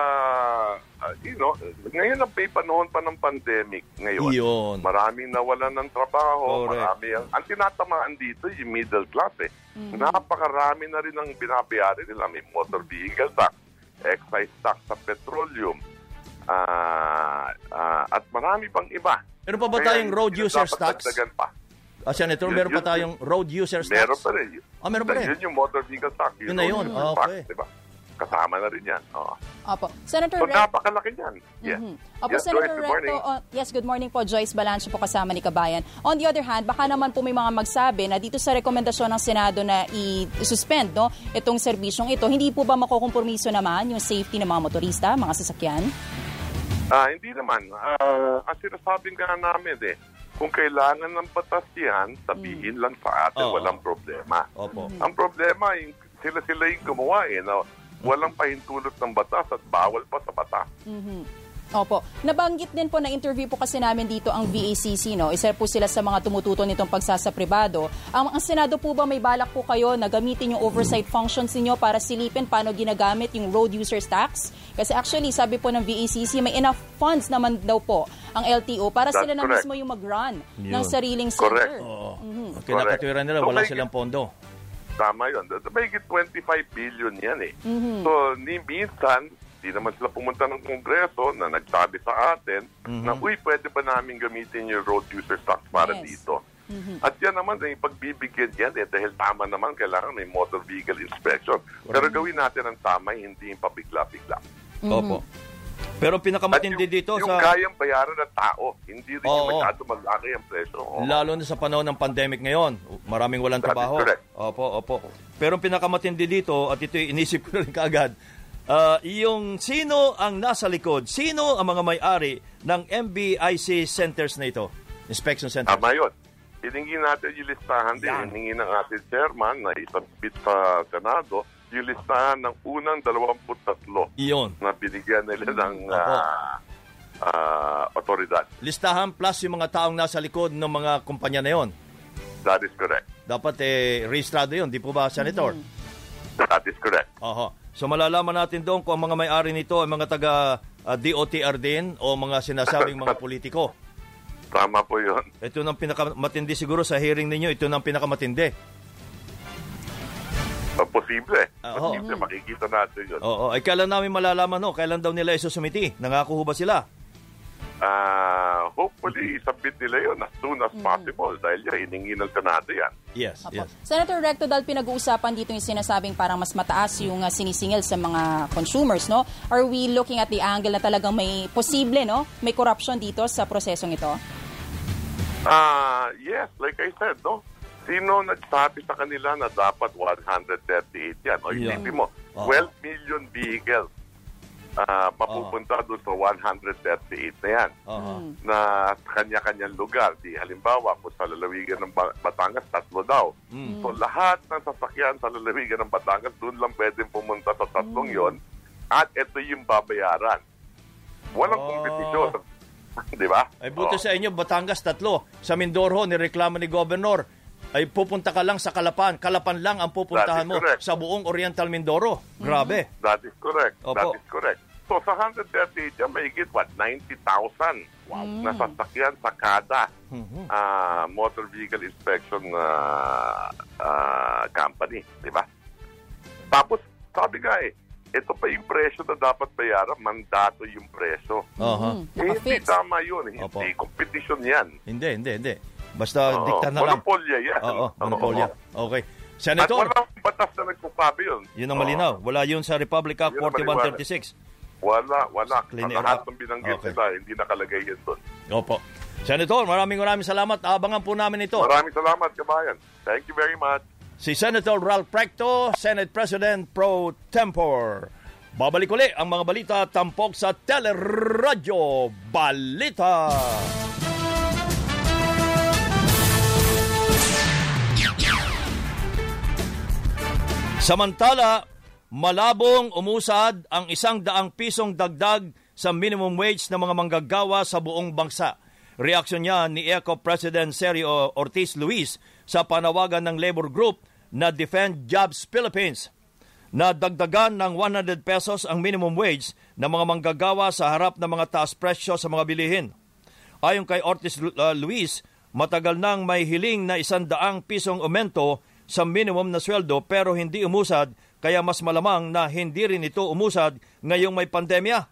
uh, you know, ngayon ang may panahon pa ng pandemic ngayon. Yun. Maraming nawalan ng trabaho. Correct. Marami ang, ang tinatamaan dito yung middle class eh. Mhm. Napakarami na rin ang binabayari nila. May motor vehicle tax, excise tax sa petroleum, ah, ah, at marami pang iba. Meron pa ba Kaya tayong road na users tax? Pa. Ah, Senator, Yun- meron pa yun- tayong road users tax? Meron pa rin. Ah, meron pa rin? Yun yung motor vehicle tax. Yun na yun. road Ah, users tax, okay. Diba? Kasama na rin yan. Oo. Opo. Senator So, Rec- napakalaki yan. Yes. Mhm. Opo, Yes, Senator Joyce, good morning. Recto, uh, yes, good morning po. Joyce Balancho po kasama ni Kabayan. On the other hand, baka naman po may mga magsabi na dito sa rekomendasyon ng Senado na i-suspend no, itong serbisyong ito, hindi po ba makukompromiso naman yung safety ng mga motorista, mga sasakyan? Ah, hindi naman. Ah, ang sinasabi nga namin eh, kung kailangan ng batas yan, sabihin lang sa atin, Oo. walang problema. Opo. Ang problema, yung sila-sila yung gumawa eh, na walang pahintulot ng batas at bawal pa sa batas. Mhm. Opo. Nabanggit din po na interview po kasi namin dito ang VACC, no? Isa po sila sa mga tumututo nitong pagsasapribado. Ang, ang Senado po ba may balak po kayo na gamitin yung oversight functions ninyo para silipin paano ginagamit yung road users tax? Kasi actually, sabi po ng VACC, may enough funds naman daw po ang LTO para That's sila na correct. mismo yung mag-run Yun. ng sariling Correct. center. Oo. Mhm. Kinakatwiran nila, So, wala silang pondo. Tama yun. May 25 billion yan eh. Mhm. So, ni minsan, di naman sila pumunta ng Kongreso na nagsabi sa atin Mhm. na, uy, pwede ba namin gamitin yung road user tax para Yes. dito? At yan naman, ay pagbibigyan yan eh, dahil tama naman, kailangan may motor vehicle inspection. Pero gawin natin ang tama, hindi yung pabigla-bigla. Opo. Pero pinakamatindi dito Yung sa... kayang bayaran ng tao, hindi rin yung Oo. masyado malaki ang presyo. Oo. Lalo na sa panahon ng pandemic ngayon, maraming walang That trabaho. Opo, opo. Pero pinakamatindi dito, at ito inisip ko rin kaagad, ah, yung sino ang nasa likod, sino ang mga may-ari ng MBIC centers na ito? Inspection centers. Tama yun. Hiningi natin yung listahan din. Hiningi ng ating chairman na isubmit sa Senado yung listahan ng unang 23 Iyon. na binigyan nila ng Opo. ah, ah, otoridad. Listahan plus yung mga taong nasa likod ng mga kumpanya na yon. That is correct. Dapat eh, rehistrado yun, di po ba, Senator? That is correct. Oho. So malalaman natin doon kung ang mga may-ari nito ay mga taga ah, DOTR din o mga sinasabing mga politiko. Tama po yun. Ito nang pinakamatindi siguro sa hearing ninyo, ito nang pinakamatindi. Uh, posible. Oo. Posible. Makikita natin yun. Oo, ay kailan namin malalaman no? Kailan daw nila isusumiti? Nangako ho ba sila? Ah, hopefully, isubmit nila yun as soon as possible dahil yan, hiningi ng Senado yan. Yes, Opo. Senator Recto, dahil pinag-uusapan dito yung sinasabing parang mas mataas yung uh, sinisingil sa mga consumers, no? Are we looking at the angle na talagang may posible, no? May corruption dito sa prosesong ito? Ah, yes, like I said, no? Sino nagsabi sa kanila na dapat 138 yan? O Yeah. isipin mo, Oo. 12 million vehicles ah, mapupunta doon sa 138 na yan. Oo. Na sa kanya-kanyang lugar. Di halimbawa, kung sa lalawigan ng Ba- Batangas, tatlo daw. Mm. So lahat ng sasakyan sa lalawigan ng Batangas, doon lang pwedeng pumunta sa tatlong yon At ito yung babayaran. Walang Oh. kompetisyon. Di ba? Ay buto Oo. sa inyo, Batangas tatlo. Sa Mindoro, nireklamo ni Governor, ay pupunta ka lang sa Kalapan. Kalapan lang ang pupuntahan mo correct. sa buong Oriental Mindoro. Grabe. That is correct. Opo. That is correct. So sa 138 yan, may higit what? 90,000 na sasakyan sa kada Mhm. ah, motor vehicle inspection ah, ah, company. Di ba? Tapos, sabi nga eh, ito pa yung presyo na dapat bayaran, mandato yung presyo. Aha. Eh, hindi tama yun. Hindi Opo. competition yan. Hindi, hindi, hindi. Basta Oo, dikta na lang. monopolya yan. Oo, Oo. monopolya. Okay. At Senator, walang batas na nagsasabi yun. yun ang malinaw. Wala yun sa Republic Act Yun ang 4136. Wala, wala. Clean Ang lahat ng binanggit Okay. nila, hindi nakalagay yun doon. Opo. Senator, maraming maraming salamat. Abangan po namin ito. Maraming salamat, kabayan. Thank you very much. Si Senator Ralph Precto, Senate President Pro Tempore. Babalik uli ang mga balita tampok sa Teleradyo Balita. Samantala, malabong umusad ang isang daang pisong dagdag sa minimum wage ng mga manggagawa sa buong bansa. Reaksyon niya ni ECO President Sergio Ortiz Luis sa panawagan ng labor group na Defend Jobs Philippines. na dagdagan ng 100 pesos ang minimum wage ng mga manggagawa sa harap ng mga taas presyo sa mga bilihin. Ayon kay Ortiz uh, Luis, matagal nang may hiling na isandaang pisong aumento sa minimum na sweldo pero hindi umusad kaya mas malamang na hindi rin ito umusad ngayong may pandemya.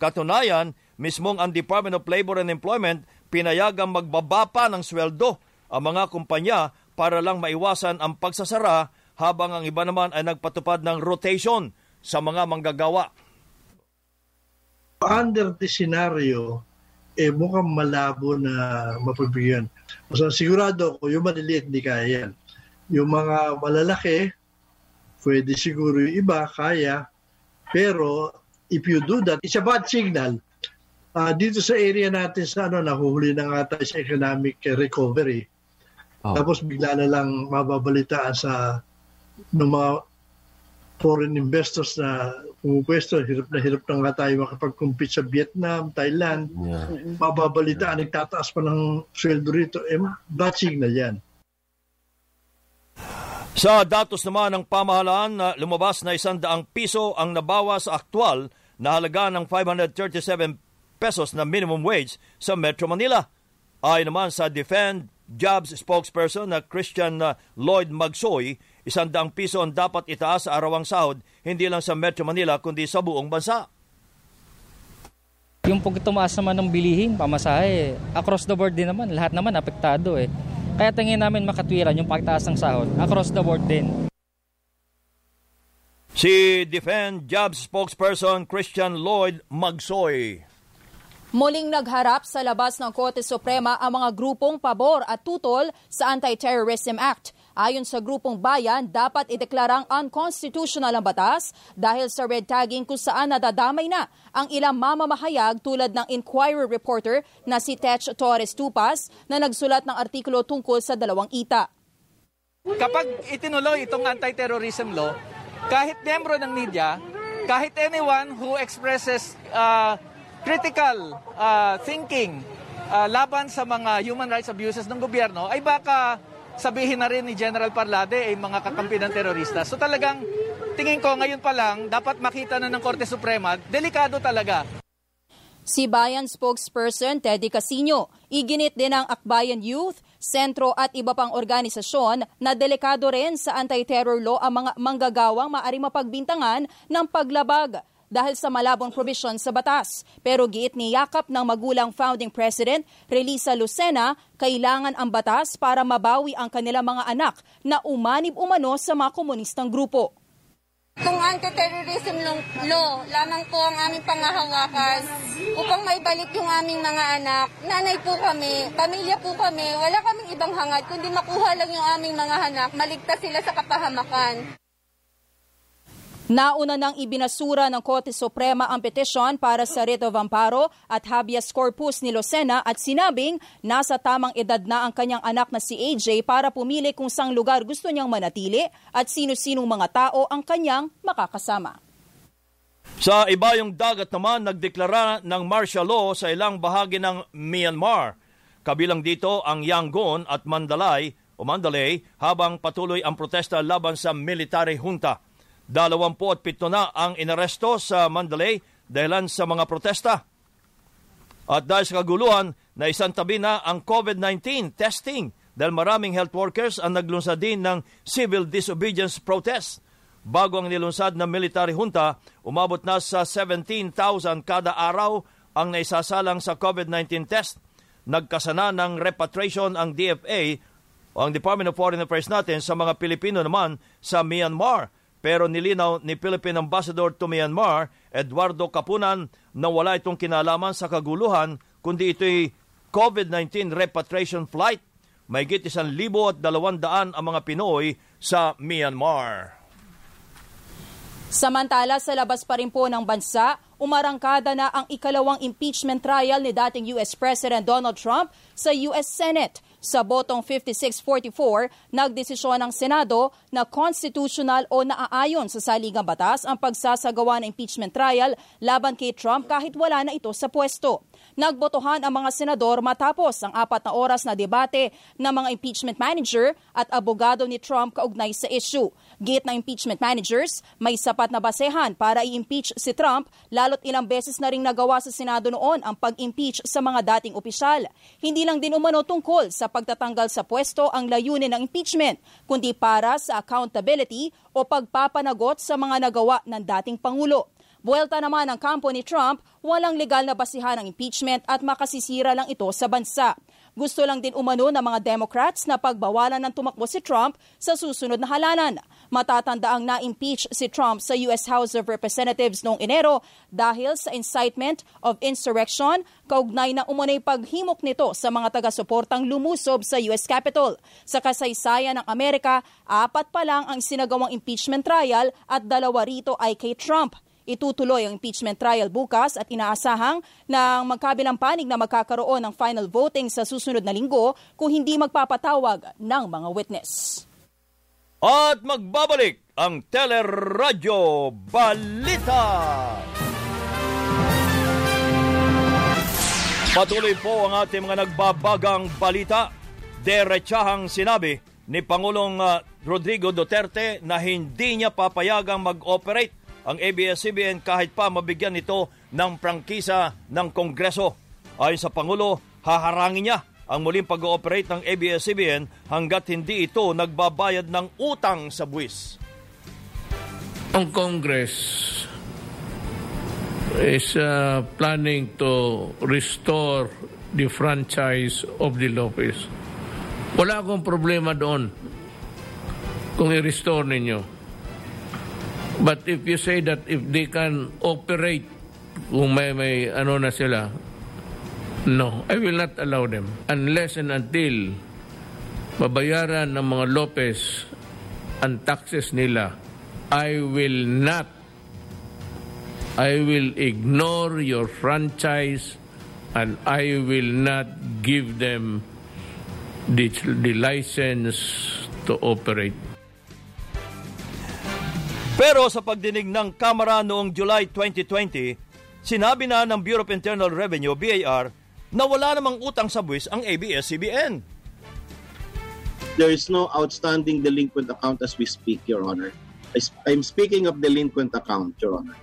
Katunayan, mismong ang Department of Labor and Employment pinayagang magbaba pa ng sweldo ang mga kumpanya para lang maiwasan ang pagsasara habang ang iba naman ay nagpatupad ng rotation sa mga manggagawa. Under the scenario, eh mukhang malabo na mapabigyan. So sigurado ko, yung maliliit hindi kaya yan. Yung mga malalaki, pwede siguro yung iba, kaya. Pero if you do that, it's a bad signal. Uh, dito sa area natin sa ano, nahuhuli na nga tayo sa economic recovery. Oh. Tapos bigla na lang mababalitaan sa ng mga foreign investors na pumupwesto, hirap na hirap na nga tayo makapag-compete sa Vietnam, Thailand. Yeah. Mababalitaan, yeah. nagtataas pa ng sweldo rito. Eh, bad signal yan. Sa datos naman ng pamahalaan na lumabas na isang daang piso ang nabawa sa aktwal na halaga ng 537 pesos na minimum wage sa Metro Manila. Ayon naman sa Defend Jobs spokesperson na Christian Lloyd Magsoy, Isang daang piso ang dapat itaas sa arawang sahod, hindi lang sa Metro Manila kundi sa buong bansa. Yung pag tumaas naman ng bilihin, pamasahe, across the board din naman, lahat naman apektado eh. Kaya tingin namin makatwiran yung pagtaas ng sahod, across the board din. Si Defend Jobs spokesperson Christian Lloyd Magsoy. Muling nagharap sa labas ng Korte Suprema ang mga grupong pabor at tutol sa Anti-Terrorism Act. Ayon sa grupong bayan, dapat ideklarang unconstitutional ang batas dahil sa red tagging kung saan nadadamay na ang ilang mamamahayag tulad ng Inquirer reporter na si Tech Torres Tupas na nagsulat ng artikulo tungkol sa dalawang ita. Kapag itinuloy itong anti-terrorism law, kahit miyembro ng media, kahit anyone who expresses uh, critical uh, thinking uh, laban sa mga human rights abuses ng gobyerno ay baka sabihin na rin ni General Parlade ay mga kakampi ng terorista. So talagang tingin ko ngayon pa lang dapat makita na ng Korte Suprema, delikado talaga. Si Bayan spokesperson Teddy Casino, iginit din ng Akbayan Youth, sentro at iba pang organisasyon na delikado rin sa anti-terror law ang mga manggagawang maari mapagbintangan ng paglabag dahil sa malabong provision sa batas. Pero giit ni Yakap ng magulang founding president, Relisa Lucena, kailangan ang batas para mabawi ang kanilang mga anak na umanib umano sa mga komunistang grupo. Kung anti-terrorism law lamang po ang aming pangahawakan upang maibalik yung aming mga anak. Nanay po kami, pamilya po kami, wala kaming ibang hangad kundi makuha lang yung aming mga anak, maligtas sila sa kapahamakan. Nauna nang ibinasura ng Korte Suprema ang petisyon para sa writ of amparo at habeas corpus ni Lucena at sinabing nasa tamang edad na ang kanyang anak na si AJ para pumili kung sang lugar gusto niyang manatili at sino-sinong mga tao ang kanyang makakasama. Sa iba yung dagat naman, nagdeklara ng martial law sa ilang bahagi ng Myanmar. Kabilang dito ang Yangon at Mandalay o Mandalay habang patuloy ang protesta laban sa military junta. 27 na ang inaresto sa Mandalay dahilan sa mga protesta. At dahil sa kaguluhan, na isang tabi na ang COVID-19 testing dahil maraming health workers ang naglunsad din ng civil disobedience protest. Bago ang nilunsad ng military junta, umabot na sa 17,000 kada araw ang naisasalang sa COVID-19 test. Nagkasana ng repatriation ang DFA o ang Department of Foreign Affairs natin sa mga Pilipino naman sa Myanmar pero nilinaw ni Philippine Ambassador to Myanmar, Eduardo Kapunan, na wala itong kinalaman sa kaguluhan, kundi ito'y COVID-19 repatriation flight. May git isang libo at dalawandaan ang mga Pinoy sa Myanmar. Samantala, sa labas pa rin po ng bansa, umarangkada na ang ikalawang impeachment trial ni dating US President Donald Trump sa US Senate. Sa botong 56-44, nagdesisyon ng Senado na constitutional o naaayon sa saligang batas ang pagsasagawa ng impeachment trial laban kay Trump kahit wala na ito sa pwesto. Nagbotohan ang mga senador matapos ang apat na oras na debate ng mga impeachment manager at abogado ni Trump kaugnay sa issue. Gate ng impeachment managers, may sapat na basehan para i-impeach si Trump lalo't ilang beses na ring nagawa sa Senado noon ang pag-impeach sa mga dating opisyal. Hindi lang din umano tungkol sa pagtatanggal sa pwesto ang layunin ng impeachment, kundi para sa accountability o pagpapanagot sa mga nagawa ng dating Pangulo. Buwelta naman ang kampo ni Trump, walang legal na basihan ng impeachment at makasisira lang ito sa bansa. Gusto lang din umano ng mga Democrats na pagbawalan ng tumakbo si Trump sa susunod na halalan. Matatanda ang na-impeach si Trump sa U.S. House of Representatives noong Enero dahil sa incitement of insurrection, kaugnay na umunay paghimok nito sa mga taga-suportang lumusob sa U.S. Capitol. Sa kasaysayan ng Amerika, apat pa lang ang sinagawang impeachment trial at dalawa rito ay kay Trump. Itutuloy ang impeachment trial bukas at inaasahang ng magkabilang panig na magkakaroon ng final voting sa susunod na linggo kung hindi magpapatawag ng mga witness. At magbabalik ang Teleradyo Balita. Patuloy po ang ating mga nagbabagang balita. Derechahang sinabi ni Pangulong uh, Rodrigo Duterte na hindi niya papayagang mag-operate ang ABS-CBN kahit pa mabigyan ito ng prangkisa ng Kongreso. Ayon sa Pangulo, haharangin niya ang muling pag-ooperate ng ABS-CBN hanggat hindi ito nagbabayad ng utang sa buwis. Ang Congress is uh, planning to restore the franchise of the Lopez. Wala akong problema doon kung i-restore ninyo. But if you say that if they can operate kung may, may ano na sila, no, I will not allow them. Unless and until mabayaran ng mga Lopez ang taxes nila, I will not I will ignore your franchise and I will not give them the, the license to operate. Pero sa pagdinig ng Kamara noong July 2020, sinabi na ng Bureau of Internal Revenue, BAR, na wala namang utang sa buwis ang ABS-CBN. There is no outstanding delinquent account as we speak, Your Honor. I'm speaking of delinquent account, Your Honor.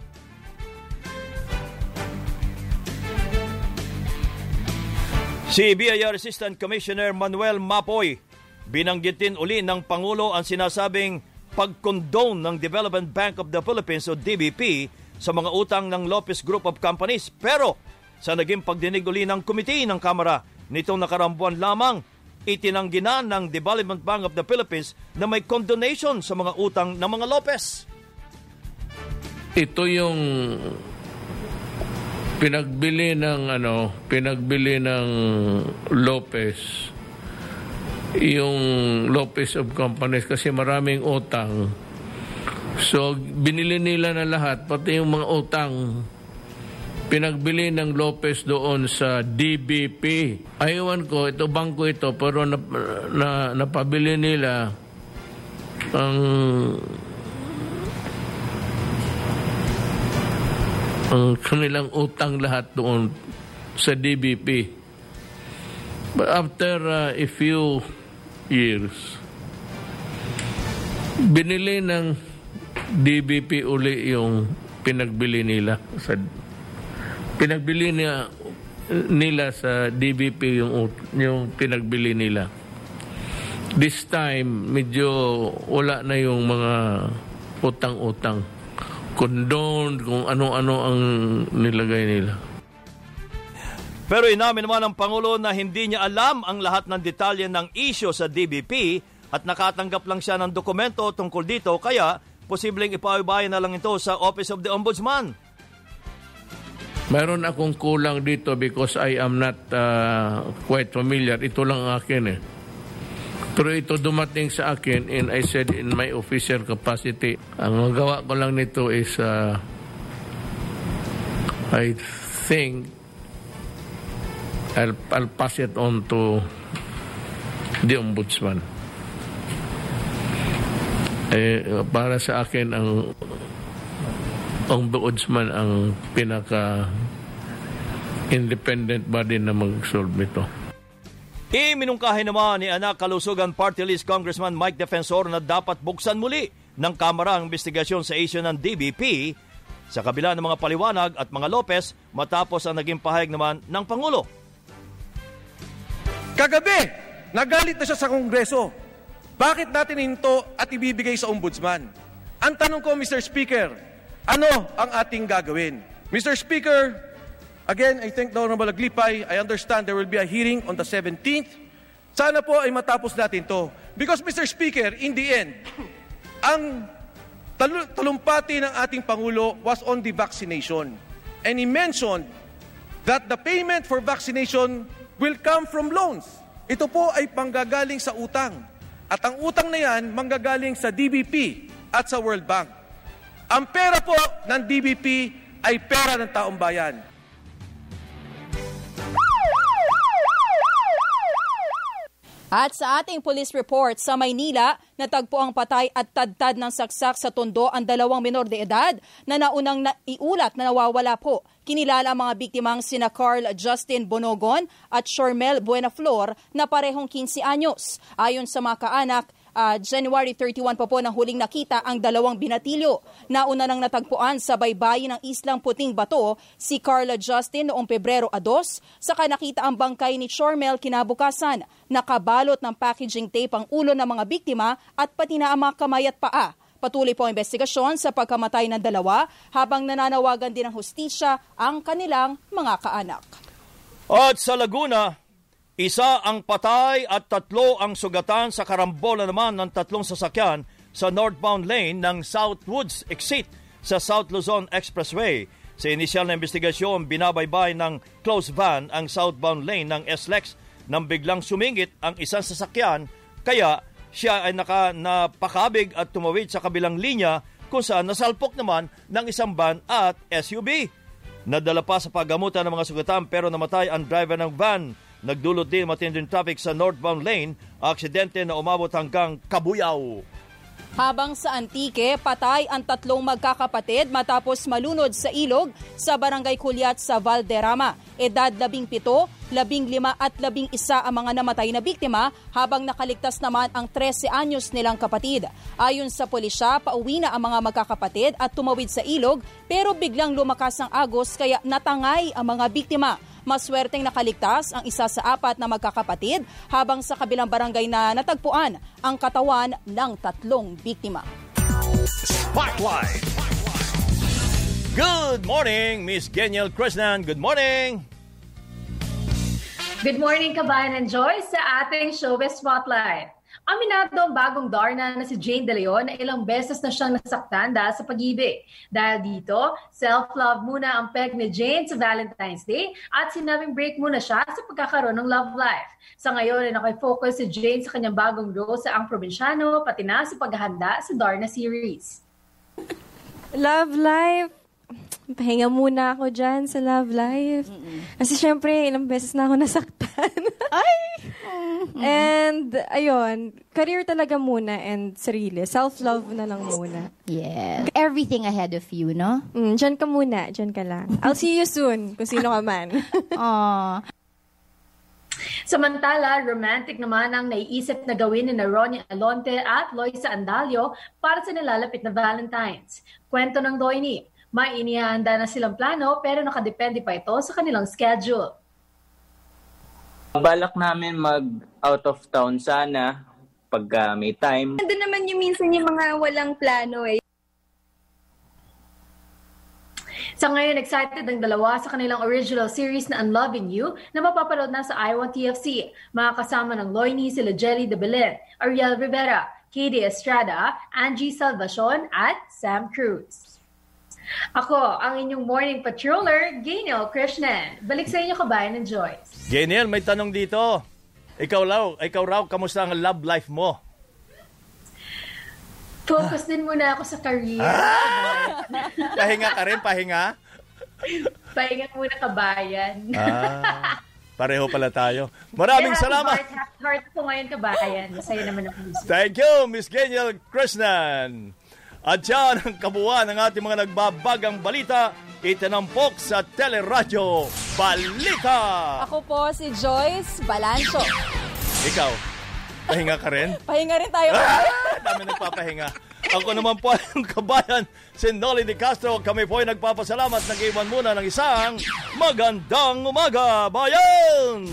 Si BIR Assistant Commissioner Manuel Mapoy, binanggitin uli ng Pangulo ang sinasabing pag-condone ng Development Bank of the Philippines o DBP sa mga utang ng Lopez Group of Companies. Pero sa naging pagdinig uli ng komite ng Kamara nitong nakarambuan lamang, itinanggi na ng Development Bank of the Philippines na may condonation sa mga utang ng mga Lopez. Ito yung pinagbili ng ano, pinagbili ng Lopez yung Lopez of Companies kasi maraming utang. So, binili nila na lahat, pati yung mga utang, pinagbili ng Lopez doon sa DBP. Ayawan ko, ito bangko ito, pero na, na, napabili nila ang ang kanilang utang lahat doon sa DBP. But after uh, a few years, binili ng DBP uli yung pinagbili nila sa pinagbili niya nila sa DBP yung yung pinagbili nila. This time medyo wala na yung mga utang-utang. Condone kung ano-ano ang nilagay nila. Pero inamin naman ng Pangulo na hindi niya alam ang lahat ng detalye ng isyo sa DBP at nakatanggap lang siya ng dokumento tungkol dito kaya posibleng ipaubayan na lang ito sa Office of the Ombudsman. Meron akong kulang dito because I am not uh, quite familiar. Ito lang akin eh. Pero ito dumating sa akin and I said in my official capacity. Ang magawa ko lang nito is uh, I think I'll, I'll pass it on to the ombudsman. Eh, para sa akin, ang ombudsman ang pinaka independent body na mag-solve ito. Iminungkahi naman ni Anak Kalusugan Party List Congressman Mike Defensor na dapat buksan muli ng Kamara ang investigasyon sa issue ng DBP sa kabila ng mga paliwanag at mga Lopez matapos ang naging pahayag naman ng Pangulo. Kagabi, nagalit na siya sa Kongreso. Bakit natin hinto at ibibigay sa Ombudsman? Ang tanong ko, Mr. Speaker, ano ang ating gagawin? Mr. Speaker, again, I thank the Honorable Aglipay. I understand there will be a hearing on the 17th. Sana po ay matapos natin to. Because, Mr. Speaker, in the end, ang tal- talumpati ng ating Pangulo was on the vaccination. And he mentioned that the payment for vaccination will come from loans. Ito po ay panggagaling sa utang. At ang utang na yan, manggagaling sa DBP at sa World Bank. Ang pera po ng DBP ay pera ng taong bayan. At sa ating police report sa Maynila, natagpo ang patay at tadtad ng saksak sa tondo ang dalawang minor de edad na naunang naiulat na nawawala po. Kinilala ang mga biktimang sina Carl Justin Bonogon at Shormel Buenaflor na parehong 15 anyos. Ayon sa mga kaanak, uh, January 31 pa po nang huling nakita ang dalawang binatilyo. Nauna nang natagpuan sa baybayin ng Islang Puting Bato si Carla Justin noong Pebrero 2, saka nakita ang bangkay ni Chormel kinabukasan. Nakabalot ng packaging tape ang ulo ng mga biktima at pati na ang mga kamay at paa. Patuloy po ang investigasyon sa pagkamatay ng dalawa habang nananawagan din ng hustisya ang kanilang mga kaanak. At sa Laguna, isa ang patay at tatlo ang sugatan sa karambola naman ng tatlong sasakyan sa northbound lane ng Southwoods exit sa South Luzon Expressway. Sa inisyal na investigasyon, binabaybay ng close van ang southbound lane ng SLEX nang biglang sumingit ang isang sasakyan kaya siya ay naka, napakabig at tumawid sa kabilang linya kung saan nasalpok naman ng isang van at SUV. Nadala pa sa paggamutan ng mga sugatan pero namatay ang driver ng van. Nagdulot din matinding traffic sa northbound lane, aksidente na umabot hanggang Kabuyaw. Habang sa Antique, patay ang tatlong magkakapatid matapos malunod sa ilog sa Barangay Kulyat sa Valderrama. Edad 17, 15 at 11 ang mga namatay na biktima habang nakaligtas naman ang 13 anyos nilang kapatid. Ayon sa pulisya, pauwi na ang mga magkakapatid at tumawid sa ilog pero biglang lumakas ang agos kaya natangay ang mga biktima. Maswerteng nakaligtas ang isa sa apat na magkakapatid habang sa kabilang barangay na natagpuan ang katawan ng tatlong biktima. Spotlight! Good morning, Miss Geniel Krishnan. Good morning! Good morning, Kabayan and Joyce, sa ating Showbiz Spotlight. Aminado ang bagong Darna na si Jane De Leon na ilang beses na siyang nasaktan dahil sa pag-ibig. Dahil dito, self-love muna ang peg ni Jane sa Valentine's Day at sinabing break muna siya sa pagkakaroon ng love life. Sa ngayon ay nakifocus si Jane sa kanyang bagong role sa Ang Probinsyano pati na sa paghahanda sa Darna series. Love life, pahinga muna ako dyan sa love life. Kasi syempre, ilang beses na ako nasaktan. Ay! And, ayun, career talaga muna and sarili. Self-love na lang muna. Yeah. Everything ahead of you, no? Mm, dyan ka muna. Dyan ka lang. I'll see you soon, kung sino ka man. Aww. Samantala, romantic naman ang naiisip na gawin ni Ronnie Alonte at Loisa Andalio para sa nalalapit na Valentine's. Kwento ng Doini, may inihanda na silang plano pero nakadepende pa ito sa kanilang schedule. Balak namin mag out of town sana pag uh, may time. Nandun naman yung minsan yung mga walang plano eh. Sa ngayon, excited ang dalawa sa kanilang original series na Unloving You na mapapanood na sa iWant TFC. Mga kasama ng Loini, sila Jelly de Belen, Ariel Rivera, Katie Estrada, Angie Salvacion at Sam Cruz. Ako, ang inyong morning patroller, Gainel Krishnan. Balik sa inyo kabayan ng Joyce. Gainel, may tanong dito. Ikaw raw, ikaw raw, kamusta ang love life mo? Focus din muna ako sa career. Ah! pahinga ka rin, pahinga? pahinga muna kabayan. ah, Pareho pala tayo. Maraming Happy salamat. Heart, happy heart ko ngayon kabayan. Masaya naman ako. Thank you, Miss Geniel Krishnan. At yan ang kabuuan ng ating mga nagbabagang balita, itinampok sa Teleradyo Balita. Ako po si Joyce Balancho. Ikaw, pahinga ka rin? Pahinga rin tayo. Dami nagpapahinga. Ako naman po ang kabayan, si Nolly Di Castro. Kami po ay nagpapasalamat. Nag-iwan muna ng isang magandang umaga, bayan!